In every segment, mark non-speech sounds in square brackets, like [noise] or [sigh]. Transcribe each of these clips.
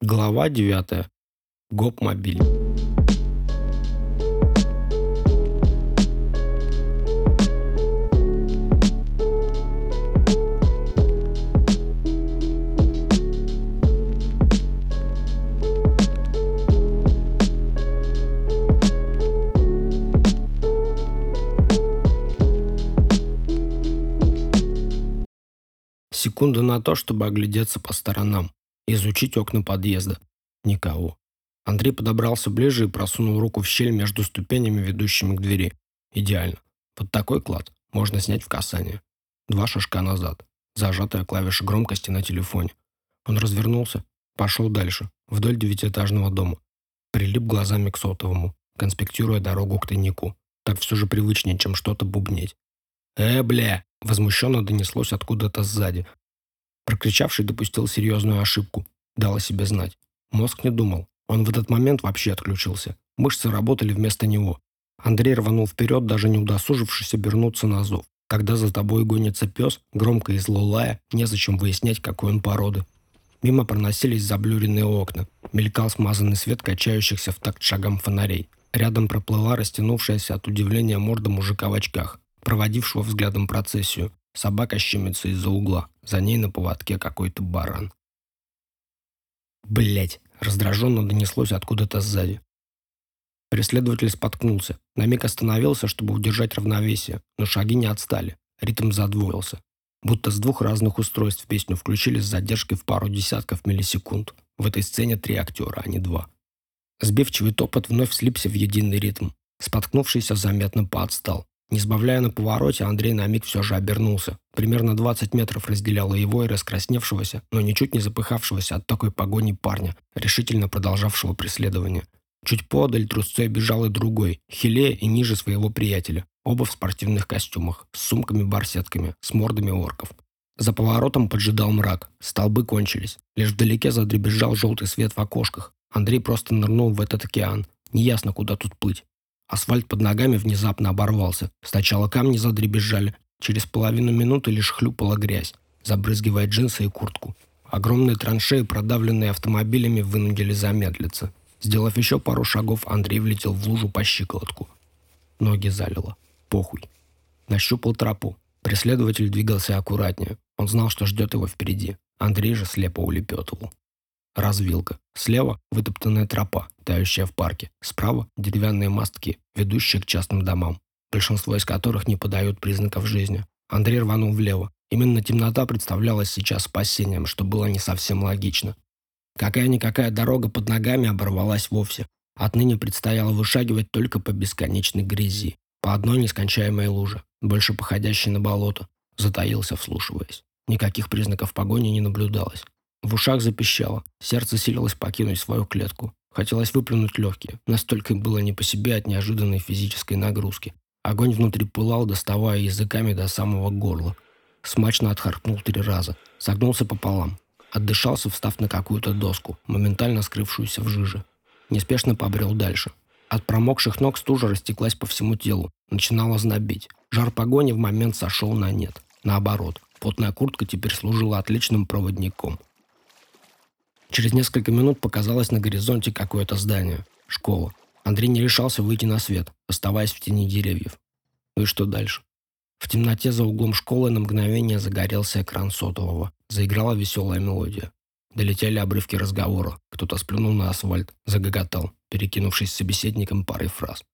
Глава 9. Гоп-мобиль. Секунда на то, чтобы оглядеться по сторонам, изучить окна подъезда. Никого. Андрей подобрался ближе и просунул руку в щель между ступенями, ведущими к двери. Идеально. Под такой клад можно снять в касание. Два шажка назад. Зажатая клавиша громкости на телефоне. Он развернулся, пошел дальше, вдоль девятиэтажного дома. Прилип глазами к сотовому, конспектируя дорогу к тайнику. Так все же привычнее, чем что-то бубнеть. «Э, бля!» – возмущенно донеслось откуда-то сзади. Прокричавший допустил серьезную ошибку. Дал о себе знать. Мозг не думал. Он в этот момент вообще отключился. Мышцы работали вместо него. Андрей рванул вперед, даже не удосужившись обернуться на зов. Когда за тобой гонится пес, громко и зло лая, незачем выяснять, какой он породы. Мимо проносились заблюренные окна. Мелькал смазанный свет качающихся в такт шагам фонарей. Рядом проплыла растянувшаяся от удивления морда мужика в очках, проводившего взглядом процессию. Собака щемится из-за угла. За ней на поводке какой-то баран. Блять! Раздраженно донеслось откуда-то сзади. Преследователь споткнулся. На миг остановился, чтобы удержать равновесие, но шаги не отстали. Ритм задвоился. Будто с двух разных устройств песню включили с задержкой в пару десятков миллисекунд. В этой сцене три актера, а не два. Сбивчивый топот вновь слипся в единый ритм. Споткнувшийся заметно поотстал. Не сбавляя на повороте, Андрей на миг все же обернулся. Примерно 20 метров разделяло его и раскрасневшегося, но ничуть не запыхавшегося от такой погони парня, решительно продолжавшего преследование. Чуть подаль трусцой бежал и другой, хилее и ниже своего приятеля. Оба в спортивных костюмах, с сумками-барсетками, с мордами орков. За поворотом поджидал мрак. Столбы кончились. Лишь вдалеке задребезжал желтый свет в окошках. Андрей просто нырнул в этот океан. Неясно, куда тут плыть. Асфальт под ногами внезапно оборвался. Сначала камни задребезжали. Через половину минуты лишь хлюпала грязь, забрызгивая джинсы и куртку. Огромные траншеи, продавленные автомобилями, вынудили замедлиться. Сделав еще пару шагов, Андрей влетел в лужу по щиколотку. Ноги залило. Похуй. Нащупал тропу. Преследователь двигался аккуратнее. Он знал, что ждет его впереди. Андрей же слепо улепетывал. Развилка. Слева – вытоптанная тропа, тающая в парке. Справа – деревянные мостки, ведущие к частным домам, большинство из которых не подают признаков жизни. Андрей рванул влево. Именно темнота представлялась сейчас спасением, что было не совсем логично. Какая-никакая дорога под ногами оборвалась вовсе. Отныне предстояло вышагивать только по бесконечной грязи, по одной нескончаемой луже, больше походящей на болото. Затаился, вслушиваясь. Никаких признаков погони не наблюдалось. В ушах запищало. Сердце силилось покинуть свою клетку. Хотелось выплюнуть легкие. Настолько было не по себе от неожиданной физической нагрузки. Огонь внутри пылал, доставая языками до самого горла. Смачно отхаркнул три раза. Согнулся пополам. Отдышался, встав на какую-то доску, моментально скрывшуюся в жиже. Неспешно побрел дальше. От промокших ног стужа растеклась по всему телу. Начинала знобить. Жар погони в момент сошел на нет. Наоборот, потная куртка теперь служила отличным проводником. Через несколько минут показалось на горизонте какое-то здание. Школа. Андрей не решался выйти на свет, оставаясь в тени деревьев. Ну и что дальше? В темноте за углом школы на мгновение загорелся экран сотового. Заиграла веселая мелодия. Долетели обрывки разговора. Кто-то сплюнул на асфальт, загоготал, перекинувшись с собеседником парой фраз.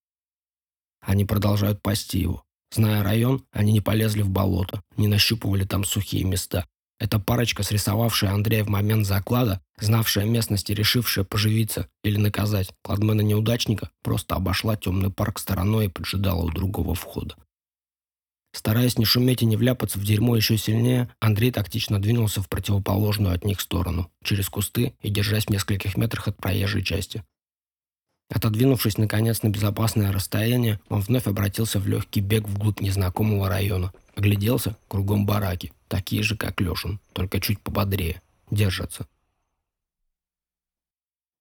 Они продолжают пасти его. Зная район, они не полезли в болото, не нащупывали там сухие места, эта парочка, срисовавшая Андрея в момент заклада, знавшая местность и решившая поживиться или наказать кладмена-неудачника, просто обошла темный парк стороной и поджидала у другого входа. Стараясь не шуметь и не вляпаться в дерьмо еще сильнее, Андрей тактично двинулся в противоположную от них сторону, через кусты и держась в нескольких метрах от проезжей части. Отодвинувшись, наконец, на безопасное расстояние, он вновь обратился в легкий бег вглубь незнакомого района. Огляделся, кругом бараки, такие же, как Лешин, только чуть пободрее. Держатся.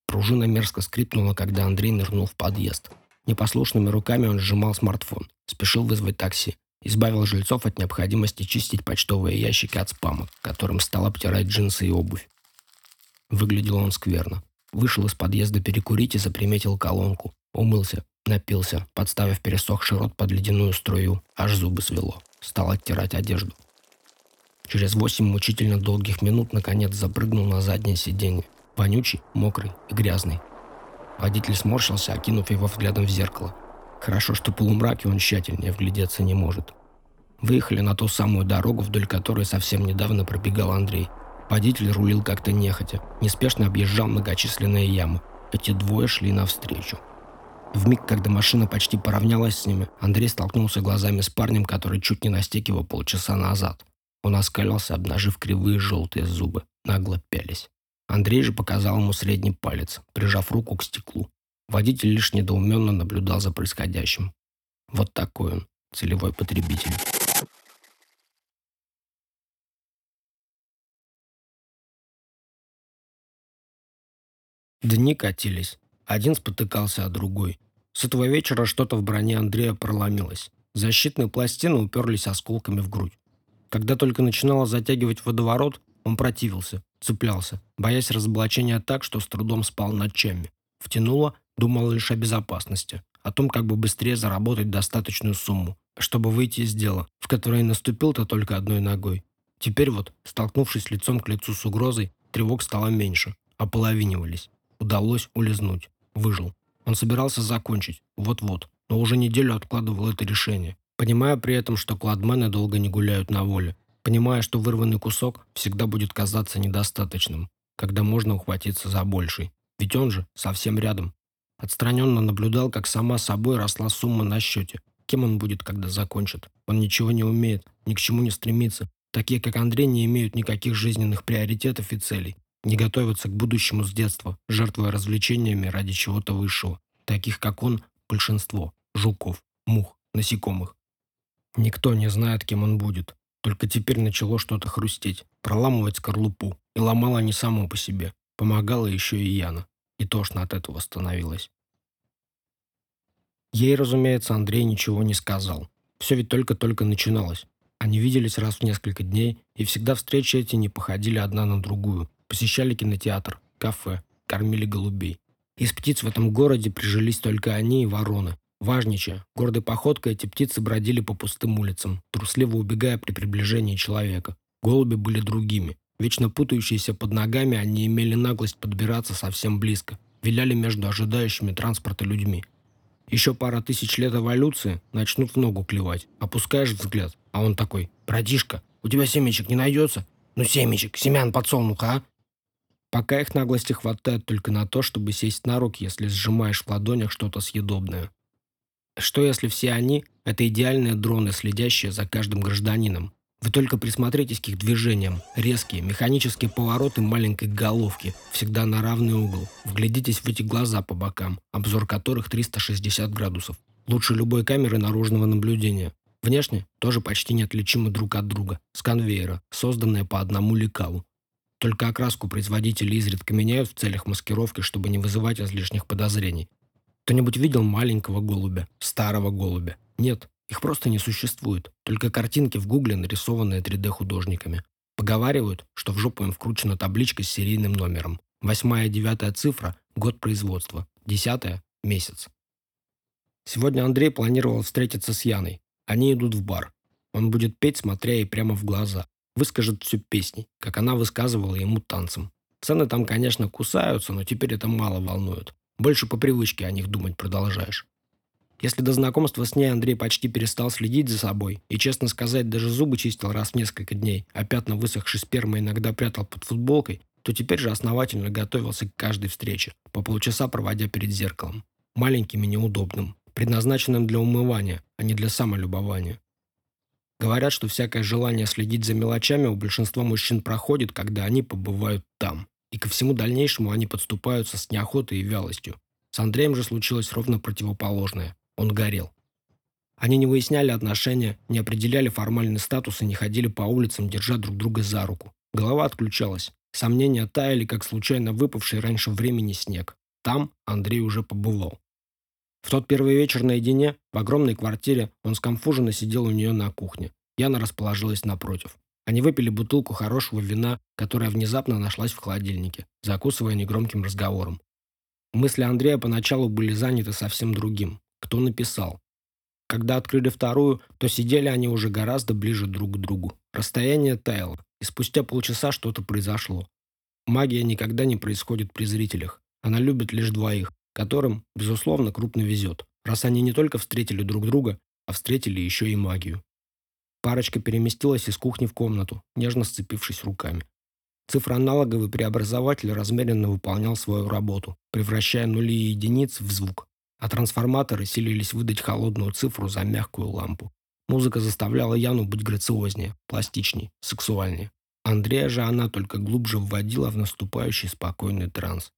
Пружина мерзко скрипнула, когда Андрей нырнул в подъезд. Непослушными руками он сжимал смартфон, спешил вызвать такси, избавил жильцов от необходимости чистить почтовые ящики от спама, которым стал обтирать джинсы и обувь. Выглядел он скверно. Вышел из подъезда перекурить и заприметил колонку. Умылся, напился, подставив пересохший рот под ледяную струю. Аж зубы свело. Стал оттирать одежду. Через восемь мучительно долгих минут наконец запрыгнул на заднее сиденье. Вонючий, мокрый и грязный. Водитель сморщился, окинув его взглядом в зеркало. Хорошо, что полумраке он тщательнее вглядеться не может. Выехали на ту самую дорогу, вдоль которой совсем недавно пробегал Андрей. Водитель рулил как-то нехотя, неспешно объезжал многочисленные ямы. Эти двое шли навстречу. В миг, когда машина почти поравнялась с ними, Андрей столкнулся глазами с парнем, который чуть не настиг его полчаса назад. Он оскалился, обнажив кривые желтые зубы, нагло пялись. Андрей же показал ему средний палец, прижав руку к стеклу. Водитель лишь недоуменно наблюдал за происходящим. Вот такой он, целевой потребитель. Дни катились. Один спотыкался, а другой. С этого вечера что-то в броне Андрея проломилось. Защитные пластины уперлись осколками в грудь. Когда только начинало затягивать водоворот, он противился, цеплялся, боясь разоблачения так, что с трудом спал ночами. Втянуло, думал лишь о безопасности, о том, как бы быстрее заработать достаточную сумму, чтобы выйти из дела, в которое наступил-то только одной ногой. Теперь вот, столкнувшись лицом к лицу с угрозой, тревог стало меньше, ополовинивались. Удалось улизнуть. Выжил. Он собирался закончить, вот-вот, но уже неделю откладывал это решение. Понимая при этом, что кладмены долго не гуляют на воле. Понимая, что вырванный кусок всегда будет казаться недостаточным, когда можно ухватиться за больший. Ведь он же совсем рядом. Отстраненно наблюдал, как сама собой росла сумма на счете. Кем он будет, когда закончит? Он ничего не умеет, ни к чему не стремится. Такие, как Андрей, не имеют никаких жизненных приоритетов и целей. Не готовятся к будущему с детства, жертвуя развлечениями ради чего-то высшего. Таких, как он, большинство. Жуков, мух, насекомых. Никто не знает, кем он будет. Только теперь начало что-то хрустеть, проламывать скорлупу. И ломала не само по себе. Помогала еще и Яна. И тошно от этого становилось. Ей, разумеется, Андрей ничего не сказал. Все ведь только-только начиналось. Они виделись раз в несколько дней, и всегда встречи эти не походили одна на другую. Посещали кинотеатр, кафе, кормили голубей. Из птиц в этом городе прижились только они и вороны. Важничая, гордой походкой эти птицы бродили по пустым улицам, трусливо убегая при приближении человека. Голуби были другими. Вечно путающиеся под ногами, они имели наглость подбираться совсем близко, виляли между ожидающими транспорта людьми. Еще пара тысяч лет эволюции начнут в ногу клевать. Опускаешь взгляд, а он такой, «Братишка, у тебя семечек не найдется? Ну, семечек, семян подсолнуха, а?» Пока их наглости хватает только на то, чтобы сесть на руки, если сжимаешь в ладонях что-то съедобное. Что если все они – это идеальные дроны, следящие за каждым гражданином? Вы только присмотритесь к их движениям. Резкие, механические повороты маленькой головки, всегда на равный угол. Вглядитесь в эти глаза по бокам, обзор которых 360 градусов. Лучше любой камеры наружного наблюдения. Внешне тоже почти неотличимы друг от друга, с конвейера, созданные по одному лекалу. Только окраску производители изредка меняют в целях маскировки, чтобы не вызывать излишних подозрений. Кто-нибудь видел маленького голубя, старого голубя? Нет, их просто не существует. Только картинки в гугле, нарисованные 3D-художниками. Поговаривают, что в жопу им вкручена табличка с серийным номером. Восьмая и девятая цифра – год производства. Десятая – месяц. Сегодня Андрей планировал встретиться с Яной. Они идут в бар. Он будет петь, смотря ей прямо в глаза. Выскажет всю песней, как она высказывала ему танцем. Цены там, конечно, кусаются, но теперь это мало волнует. Больше по привычке о них думать продолжаешь. Если до знакомства с ней Андрей почти перестал следить за собой и, честно сказать, даже зубы чистил раз в несколько дней, а пятна высохшей спермы иногда прятал под футболкой, то теперь же основательно готовился к каждой встрече, по полчаса проводя перед зеркалом. Маленьким и неудобным, предназначенным для умывания, а не для самолюбования. Говорят, что всякое желание следить за мелочами у большинства мужчин проходит, когда они побывают там и ко всему дальнейшему они подступаются с неохотой и вялостью. С Андреем же случилось ровно противоположное. Он горел. Они не выясняли отношения, не определяли формальный статус и не ходили по улицам, держа друг друга за руку. Голова отключалась. Сомнения таяли, как случайно выпавший раньше времени снег. Там Андрей уже побывал. В тот первый вечер наедине, в огромной квартире, он скомфуженно сидел у нее на кухне. Яна расположилась напротив. Они выпили бутылку хорошего вина, которая внезапно нашлась в холодильнике, закусывая негромким разговором. Мысли Андрея поначалу были заняты совсем другим. Кто написал? Когда открыли вторую, то сидели они уже гораздо ближе друг к другу. Расстояние таяло, и спустя полчаса что-то произошло. Магия никогда не происходит при зрителях. Она любит лишь двоих, которым, безусловно, крупно везет, раз они не только встретили друг друга, а встретили еще и магию. Парочка переместилась из кухни в комнату, нежно сцепившись руками. Цифроаналоговый преобразователь размеренно выполнял свою работу, превращая нули и единицы в звук, а трансформаторы силились выдать холодную цифру за мягкую лампу. Музыка заставляла Яну быть грациознее, пластичнее, сексуальнее. Андрея же она только глубже вводила в наступающий спокойный транс.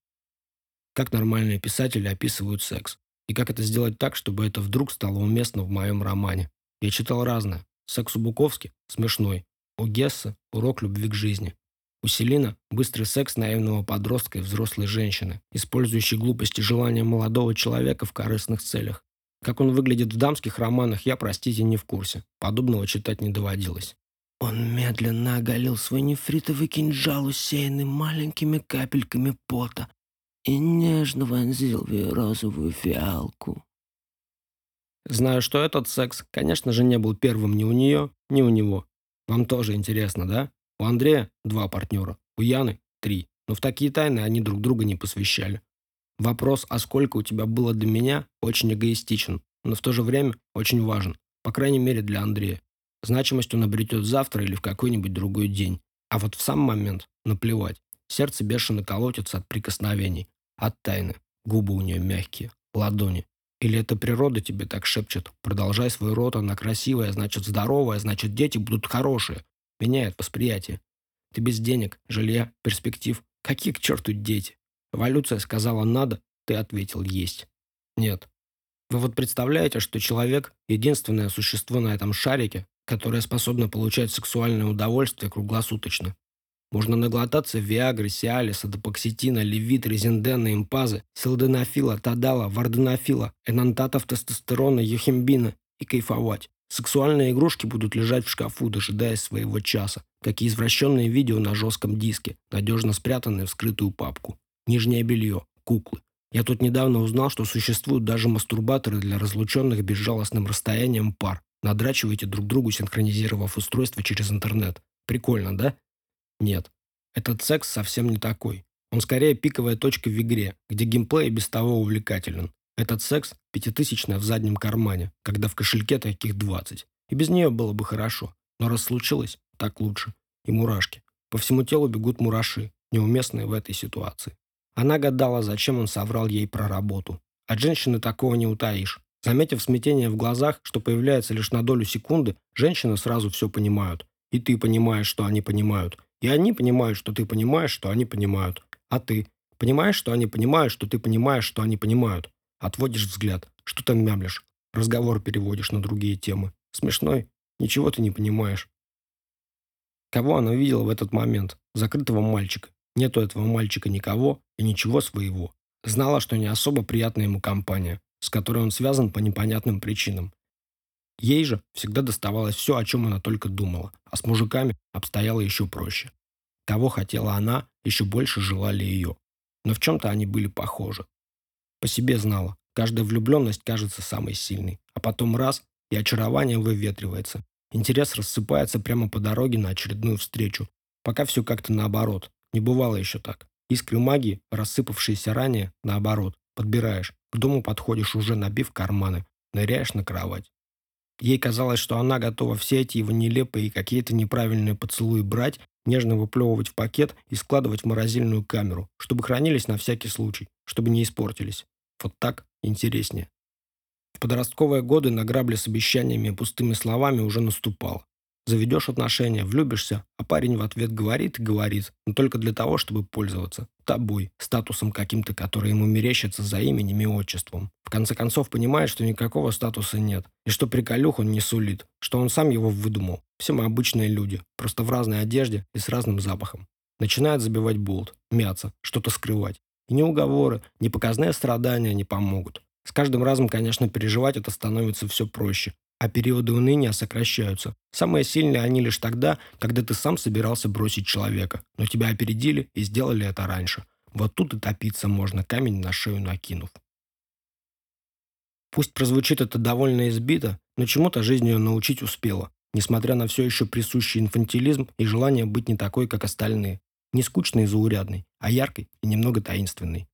Как нормальные писатели описывают секс? И как это сделать так, чтобы это вдруг стало уместно в моем романе? Я читал разное. Секс у Буковски – смешной. У Гесса – урок любви к жизни. У Селина – быстрый секс наивного подростка и взрослой женщины, использующей глупости желания молодого человека в корыстных целях. Как он выглядит в дамских романах, я, простите, не в курсе. Подобного читать не доводилось. Он медленно оголил свой нефритовый кинжал, усеянный маленькими капельками пота, и нежно вонзил в ее розовую фиалку. Знаю, что этот секс, конечно же, не был первым ни у нее, ни у него. Вам тоже интересно, да? У Андрея два партнера, у Яны три. Но в такие тайны они друг друга не посвящали. Вопрос, а сколько у тебя было до меня, очень эгоистичен, но в то же время очень важен. По крайней мере, для Андрея. Значимость он обретет завтра или в какой-нибудь другой день. А вот в сам момент наплевать. Сердце бешено колотится от прикосновений, от тайны. Губы у нее мягкие, ладони. Или это природа тебе так шепчет? Продолжай свой рот, она красивая, значит здоровая, значит дети будут хорошие. Меняет восприятие. Ты без денег, жилья, перспектив. Какие к черту дети? Эволюция сказала «надо», ты ответил «есть». Нет. Вы вот представляете, что человек – единственное существо на этом шарике, которое способно получать сексуальное удовольствие круглосуточно. Можно наглотаться Виагры, Сиалиса, Допокситина, Левит, Резиндена, Импазы, Силденофила, Тадала, Варденофила, Энантатов, Тестостерона, Юхимбина и кайфовать. Сексуальные игрушки будут лежать в шкафу, дожидаясь своего часа, как и извращенные видео на жестком диске, надежно спрятанные в скрытую папку. Нижнее белье, куклы. Я тут недавно узнал, что существуют даже мастурбаторы для разлученных безжалостным расстоянием пар. Надрачивайте друг другу, синхронизировав устройство через интернет. Прикольно, да? Нет. Этот секс совсем не такой. Он скорее пиковая точка в игре, где геймплей без того увлекателен. Этот секс – пятитысячная в заднем кармане, когда в кошельке таких 20. И без нее было бы хорошо. Но раз случилось, так лучше. И мурашки. По всему телу бегут мураши, неуместные в этой ситуации. Она гадала, зачем он соврал ей про работу. От женщины такого не утаишь. Заметив смятение в глазах, что появляется лишь на долю секунды, женщины сразу все понимают. И ты понимаешь, что они понимают. И они понимают, что ты понимаешь, что они понимают. А ты понимаешь, что они понимают, что ты понимаешь, что они понимают. Отводишь взгляд. Что там мямлишь? Разговор переводишь на другие темы. Смешной? Ничего ты не понимаешь. Кого она видела в этот момент? Закрытого мальчика. Нету этого мальчика никого и ничего своего. Знала, что не особо приятная ему компания, с которой он связан по непонятным причинам. Ей же всегда доставалось все, о чем она только думала, а с мужиками обстояло еще проще. Кого хотела она, еще больше желали ее. Но в чем-то они были похожи. По себе знала. Каждая влюбленность кажется самой сильной. А потом раз, и очарование выветривается. Интерес рассыпается прямо по дороге на очередную встречу. Пока все как-то наоборот. Не бывало еще так. Искры магии, рассыпавшиеся ранее, наоборот. Подбираешь. К дому подходишь уже набив карманы. Ныряешь на кровать. Ей казалось, что она готова все эти его нелепые и какие-то неправильные поцелуи брать, нежно выплевывать в пакет и складывать в морозильную камеру, чтобы хранились на всякий случай, чтобы не испортились. Вот так интереснее. В подростковые годы на грабли с обещаниями и пустыми словами уже наступал. Заведешь отношения, влюбишься, а парень в ответ говорит и говорит, но только для того, чтобы пользоваться. Тобой, статусом каким-то, который ему мерещится за именем и отчеством. В конце концов понимает, что никакого статуса нет, и что приколюх он не сулит, что он сам его выдумал. Все мы обычные люди, просто в разной одежде и с разным запахом. Начинает забивать болт, мяться, что-то скрывать. И ни уговоры, ни показные страдания не помогут. С каждым разом, конечно, переживать это становится все проще. А периоды уныния сокращаются. Самые сильные они лишь тогда, когда ты сам собирался бросить человека, но тебя опередили и сделали это раньше. Вот тут и топиться можно, камень на шею накинув. Пусть прозвучит это довольно избито, но чему-то жизнь ее научить успела, несмотря на все еще присущий инфантилизм и желание быть не такой, как остальные. Не скучной и заурядной, а яркой и немного таинственной.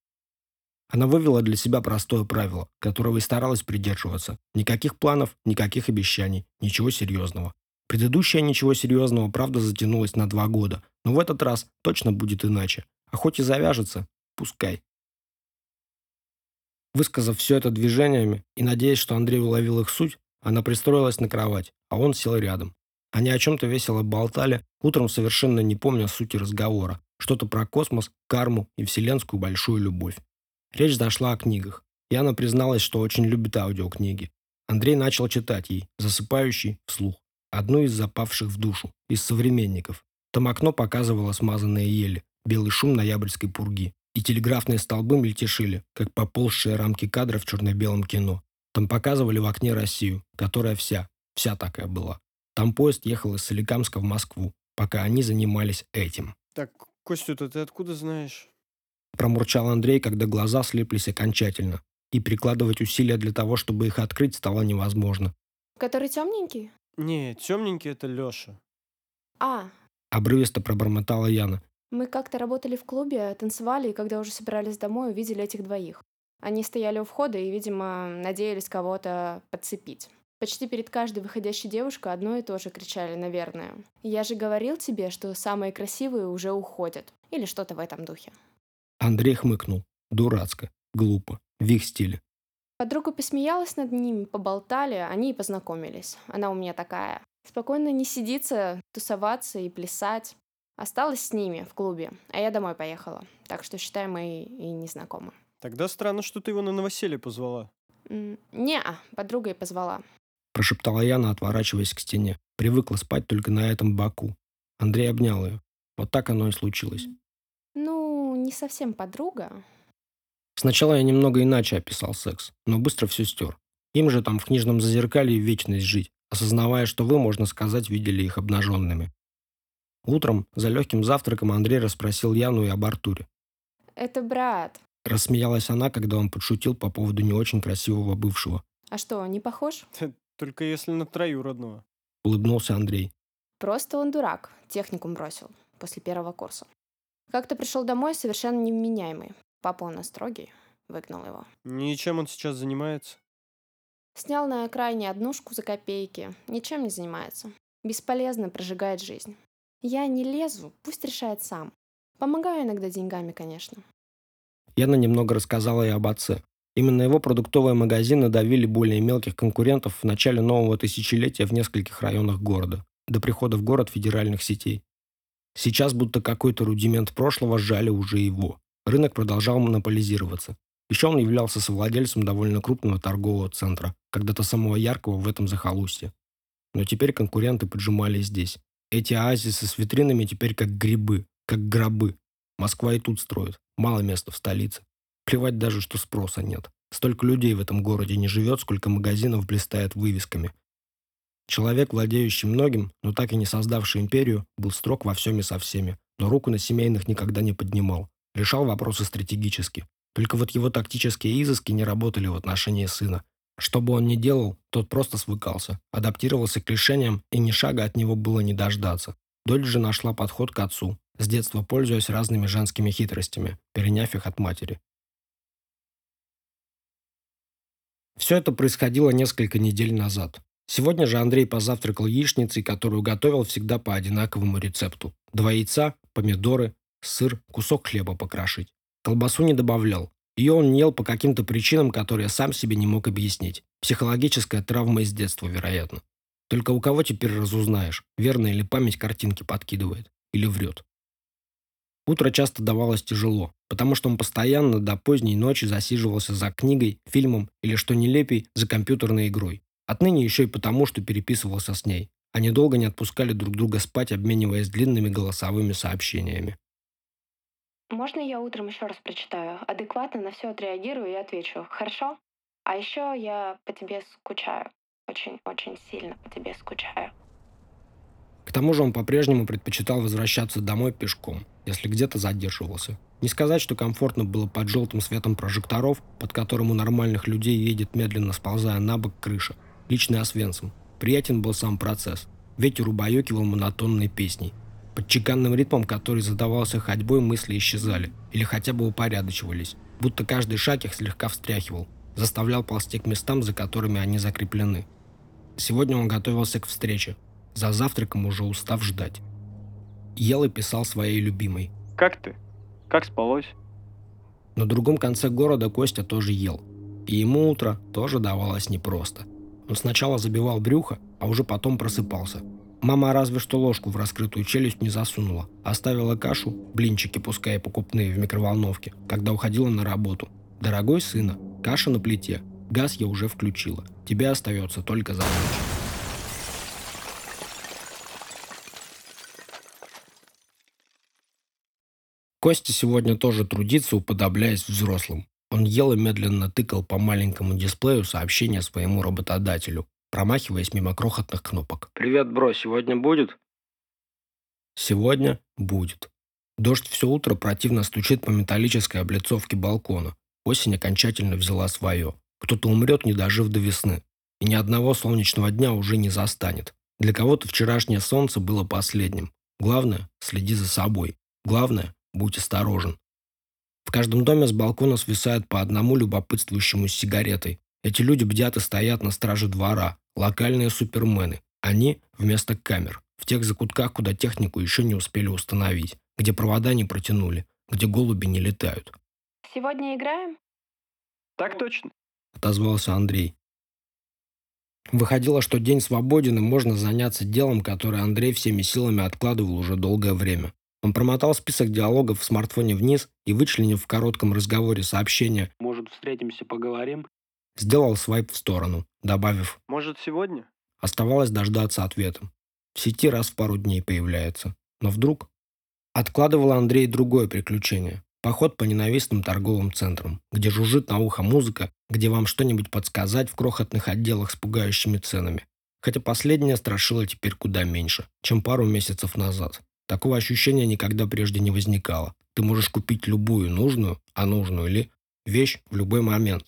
Она вывела для себя простое правило, которого и старалась придерживаться. Никаких планов, никаких обещаний, ничего серьезного. Предыдущее ничего серьезного, правда, затянулось на два года, но в этот раз точно будет иначе. А хоть и завяжется, пускай. Высказав все это движениями и надеясь, что Андрей уловил их суть, она пристроилась на кровать, а он сел рядом. Они о чем-то весело болтали, утром совершенно не помня сути разговора. Что-то про космос, карму и вселенскую большую любовь. Речь зашла о книгах. Яна призналась, что очень любит аудиокниги. Андрей начал читать ей, засыпающий, вслух. Одну из запавших в душу, из современников. Там окно показывало смазанные ели, белый шум ноябрьской пурги. И телеграфные столбы мельтешили, как поползшие рамки кадра в черно-белом кино. Там показывали в окне Россию, которая вся, вся такая была. Там поезд ехал из Соликамска в Москву, пока они занимались этим. Так, Костю-то ты откуда знаешь? Промурчал Андрей, когда глаза слеплись окончательно. И прикладывать усилия для того, чтобы их открыть, стало невозможно. Который темненький? Не, темненький это Леша. А, Обрывисто пробормотала Яна. мы как-то работали в клубе, танцевали, и когда уже собирались домой, увидели этих двоих. Они стояли у входа и, видимо, надеялись кого-то подцепить. Почти перед каждой выходящей девушкой одно и то же кричали, наверное. «Я же говорил тебе, что самые красивые уже уходят». Или что-то в этом духе. Андрей хмыкнул. Дурацко. Глупо. В их стиле. Подруга посмеялась над ними, поболтали, они и познакомились. Она у меня такая. Спокойно не сидится, тусоваться и плясать. Осталась с ними в клубе, а я домой поехала. Так что, считай, мы и не знакомы. Тогда странно, что ты его на новоселье позвала. Не-а, подруга и позвала. Прошептала Яна, отворачиваясь к стене. Привыкла спать только на этом боку. Андрей обнял ее. Вот так оно и случилось. Ну, не совсем подруга. Сначала я немного иначе описал секс, но быстро все стер. Им же там в книжном зазеркалье вечность жить, осознавая, что вы, можно сказать, видели их обнаженными. Утром, за легким завтраком, Андрей расспросил Яну и об Артуре. Это брат. Рассмеялась она, когда он подшутил по поводу не очень красивого бывшего. А что, не похож? Только если на троюродного. Улыбнулся Андрей. Просто он дурак. Техникум бросил после первого курса. Как-то пришел домой совершенно невменяемый. Папа у нас строгий. Выгнал его. Ничем он сейчас занимается? Снял на окраине однушку за копейки. Ничем не занимается. Бесполезно прожигает жизнь. Я не лезу, пусть решает сам. Помогаю иногда деньгами, конечно. Яна немного рассказала и об отце. Именно его продуктовые магазины давили более мелких конкурентов в начале нового тысячелетия в нескольких районах города, до прихода в город федеральных сетей. Сейчас будто какой-то рудимент прошлого сжали уже его. Рынок продолжал монополизироваться. Еще он являлся совладельцем довольно крупного торгового центра, когда-то самого яркого в этом захолустье. Но теперь конкуренты поджимали здесь. Эти оазисы с витринами теперь как грибы, как гробы. Москва и тут строит. Мало места в столице. Плевать даже, что спроса нет. Столько людей в этом городе не живет, сколько магазинов блистает вывесками. Человек, владеющий многим, но так и не создавший империю, был строг во всем и со всеми, но руку на семейных никогда не поднимал. Решал вопросы стратегически. Только вот его тактические изыски не работали в отношении сына. Что бы он ни делал, тот просто свыкался, адаптировался к решениям, и ни шага от него было не дождаться. Дочь же нашла подход к отцу, с детства пользуясь разными женскими хитростями, переняв их от матери. Все это происходило несколько недель назад. Сегодня же Андрей позавтракал яичницей, которую готовил всегда по одинаковому рецепту. Два яйца, помидоры, сыр, кусок хлеба покрошить. Колбасу не добавлял. Ее он не ел по каким-то причинам, которые сам себе не мог объяснить. Психологическая травма из детства, вероятно. Только у кого теперь разузнаешь, верно или память картинки подкидывает, или врет. Утро часто давалось тяжело, потому что он постоянно до поздней ночи засиживался за книгой, фильмом или, что нелепей, за компьютерной игрой. Отныне еще и потому, что переписывался с ней. Они долго не отпускали друг друга спать, обмениваясь длинными голосовыми сообщениями. Можно я утром еще раз прочитаю? Адекватно на все отреагирую и отвечу. Хорошо? А еще я по тебе скучаю. очень-очень сильно по тебе скучаю. К тому же он по-прежнему предпочитал возвращаться домой пешком, если где-то задерживался. Не сказать, что комфортно было под желтым светом прожекторов, под которым у нормальных людей едет медленно сползая на бок крыша. Личный освенцем. Приятен был сам процесс. Ветер убаюкивал монотонной песней. Под чеканным ритмом, который задавался ходьбой, мысли исчезали. Или хотя бы упорядочивались. Будто каждый шаг их слегка встряхивал. Заставлял ползти к местам, за которыми они закреплены. Сегодня он готовился к встрече. За завтраком уже устав ждать. Ел и писал своей любимой. Как ты? Как спалось? На другом конце города Костя тоже ел. И ему утро тоже давалось непросто. Он сначала забивал брюхо, а уже потом просыпался. Мама разве что ложку в раскрытую челюсть не засунула. Оставила кашу, блинчики, пускай покупные, в микроволновке, когда уходила на работу. «Дорогой сына, каша на плите. Газ я уже включила. Тебе остается только закончить». Костя сегодня тоже трудится, уподобляясь взрослым. Он ел и медленно тыкал по маленькому дисплею сообщения своему работодателю, промахиваясь мимо крохотных кнопок. Привет, бро, сегодня будет? Сегодня будет. Дождь все утро противно стучит по металлической облицовке балкона. Осень окончательно взяла свое. Кто-то умрет, не дожив до весны. И ни одного солнечного дня уже не застанет. Для кого-то вчерашнее солнце было последним. Главное – следи за собой. Главное Будь осторожен. В каждом доме с балкона свисают по одному любопытствующему с сигаретой. Эти люди бдят и стоят на страже двора. Локальные супермены. Они вместо камер. В тех закутках, куда технику еще не успели установить. Где провода не протянули. Где голуби не летают. Сегодня играем? Так точно. Отозвался Андрей. Выходило, что день свободен и можно заняться делом, которое Андрей всеми силами откладывал уже долгое время. Он промотал список диалогов в смартфоне вниз и, вычленив в коротком разговоре сообщение «Может, встретимся, поговорим?» Сделал свайп в сторону, добавив «Может, сегодня?» Оставалось дождаться ответа. В сети раз в пару дней появляется. Но вдруг... Откладывал Андрей другое приключение. Поход по ненавистным торговым центрам, где жужжит на ухо музыка, где вам что-нибудь подсказать в крохотных отделах с пугающими ценами. Хотя последнее страшило теперь куда меньше, чем пару месяцев назад. Такого ощущения никогда прежде не возникало. Ты можешь купить любую нужную, а нужную ли, вещь в любой момент.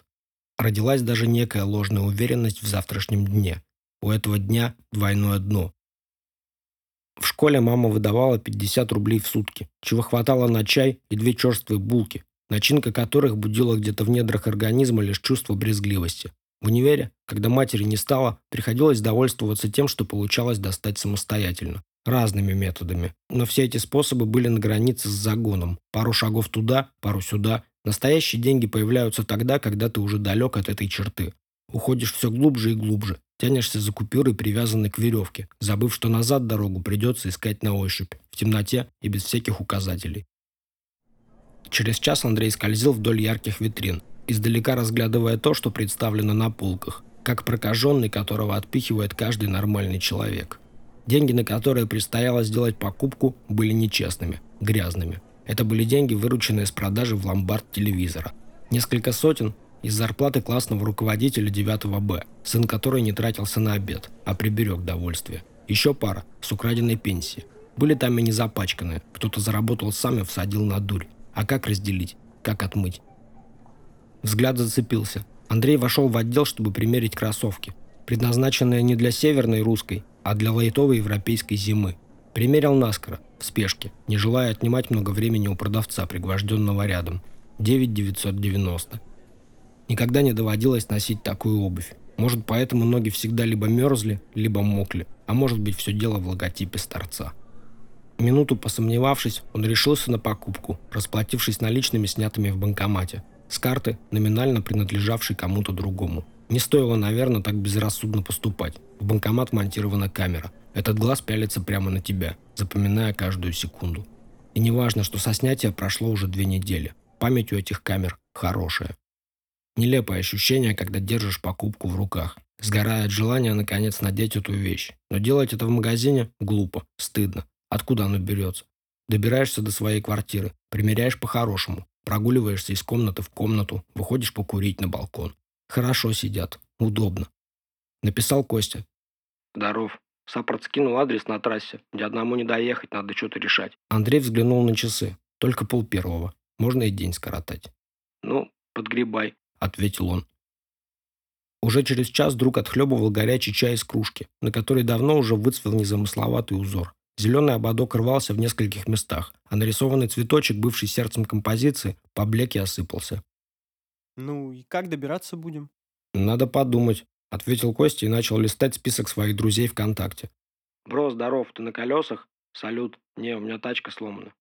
Родилась даже некая ложная уверенность в завтрашнем дне. У этого дня двойное дно. В школе мама выдавала 50 рублей в сутки, чего хватало на чай и две черствые булки, начинка которых будила где-то в недрах организма лишь чувство брезгливости. В универе, когда матери не стало, приходилось довольствоваться тем, что получалось достать самостоятельно разными методами. Но все эти способы были на границе с загоном. Пару шагов туда, пару сюда. Настоящие деньги появляются тогда, когда ты уже далек от этой черты. Уходишь все глубже и глубже. Тянешься за купюрой, привязанной к веревке, забыв, что назад дорогу придется искать на ощупь, в темноте и без всяких указателей. Через час Андрей скользил вдоль ярких витрин, издалека разглядывая то, что представлено на полках, как прокаженный, которого отпихивает каждый нормальный человек. Деньги, на которые предстояло сделать покупку, были нечестными, грязными. Это были деньги, вырученные с продажи в ломбард телевизора. Несколько сотен из зарплаты классного руководителя 9 Б, сын которой не тратился на обед, а приберег довольствие. Еще пара с украденной пенсии. Были там и не запачканные. Кто-то заработал сам и всадил на дурь. А как разделить? Как отмыть? Взгляд зацепился. Андрей вошел в отдел, чтобы примерить кроссовки. Предназначенные не для северной русской, а для лайтовой европейской зимы. Примерил наскоро, в спешке, не желая отнимать много времени у продавца, пригвожденного рядом. 9990. Никогда не доводилось носить такую обувь. Может, поэтому ноги всегда либо мерзли, либо мокли, а может быть, все дело в логотипе старца. Минуту посомневавшись, он решился на покупку, расплатившись наличными, снятыми в банкомате, с карты, номинально принадлежавшей кому-то другому. Не стоило, наверное, так безрассудно поступать. В банкомат монтирована камера. Этот глаз пялится прямо на тебя, запоминая каждую секунду. И неважно, что со снятия прошло уже две недели. Память у этих камер хорошая. Нелепое ощущение, когда держишь покупку в руках. Сгорает желание, наконец, надеть эту вещь. Но делать это в магазине глупо, стыдно. Откуда оно берется? Добираешься до своей квартиры, примеряешь по-хорошему, прогуливаешься из комнаты в комнату, выходишь покурить на балкон. Хорошо сидят, удобно. Написал Костя. Здоров. Саппорт скинул адрес на трассе, где одному не доехать, надо что-то решать. Андрей взглянул на часы. Только пол первого. Можно и день скоротать. Ну, подгребай, ответил он. Уже через час друг отхлебывал горячий чай из кружки, на которой давно уже выцвел незамысловатый узор. Зеленый ободок рвался в нескольких местах, а нарисованный цветочек, бывший сердцем композиции, поблек и осыпался. «Ну и как добираться будем?» «Надо подумать», — ответил Костя и начал листать список своих друзей ВКонтакте. «Бро, здоров, ты на колесах? Салют. Не, у меня тачка сломана».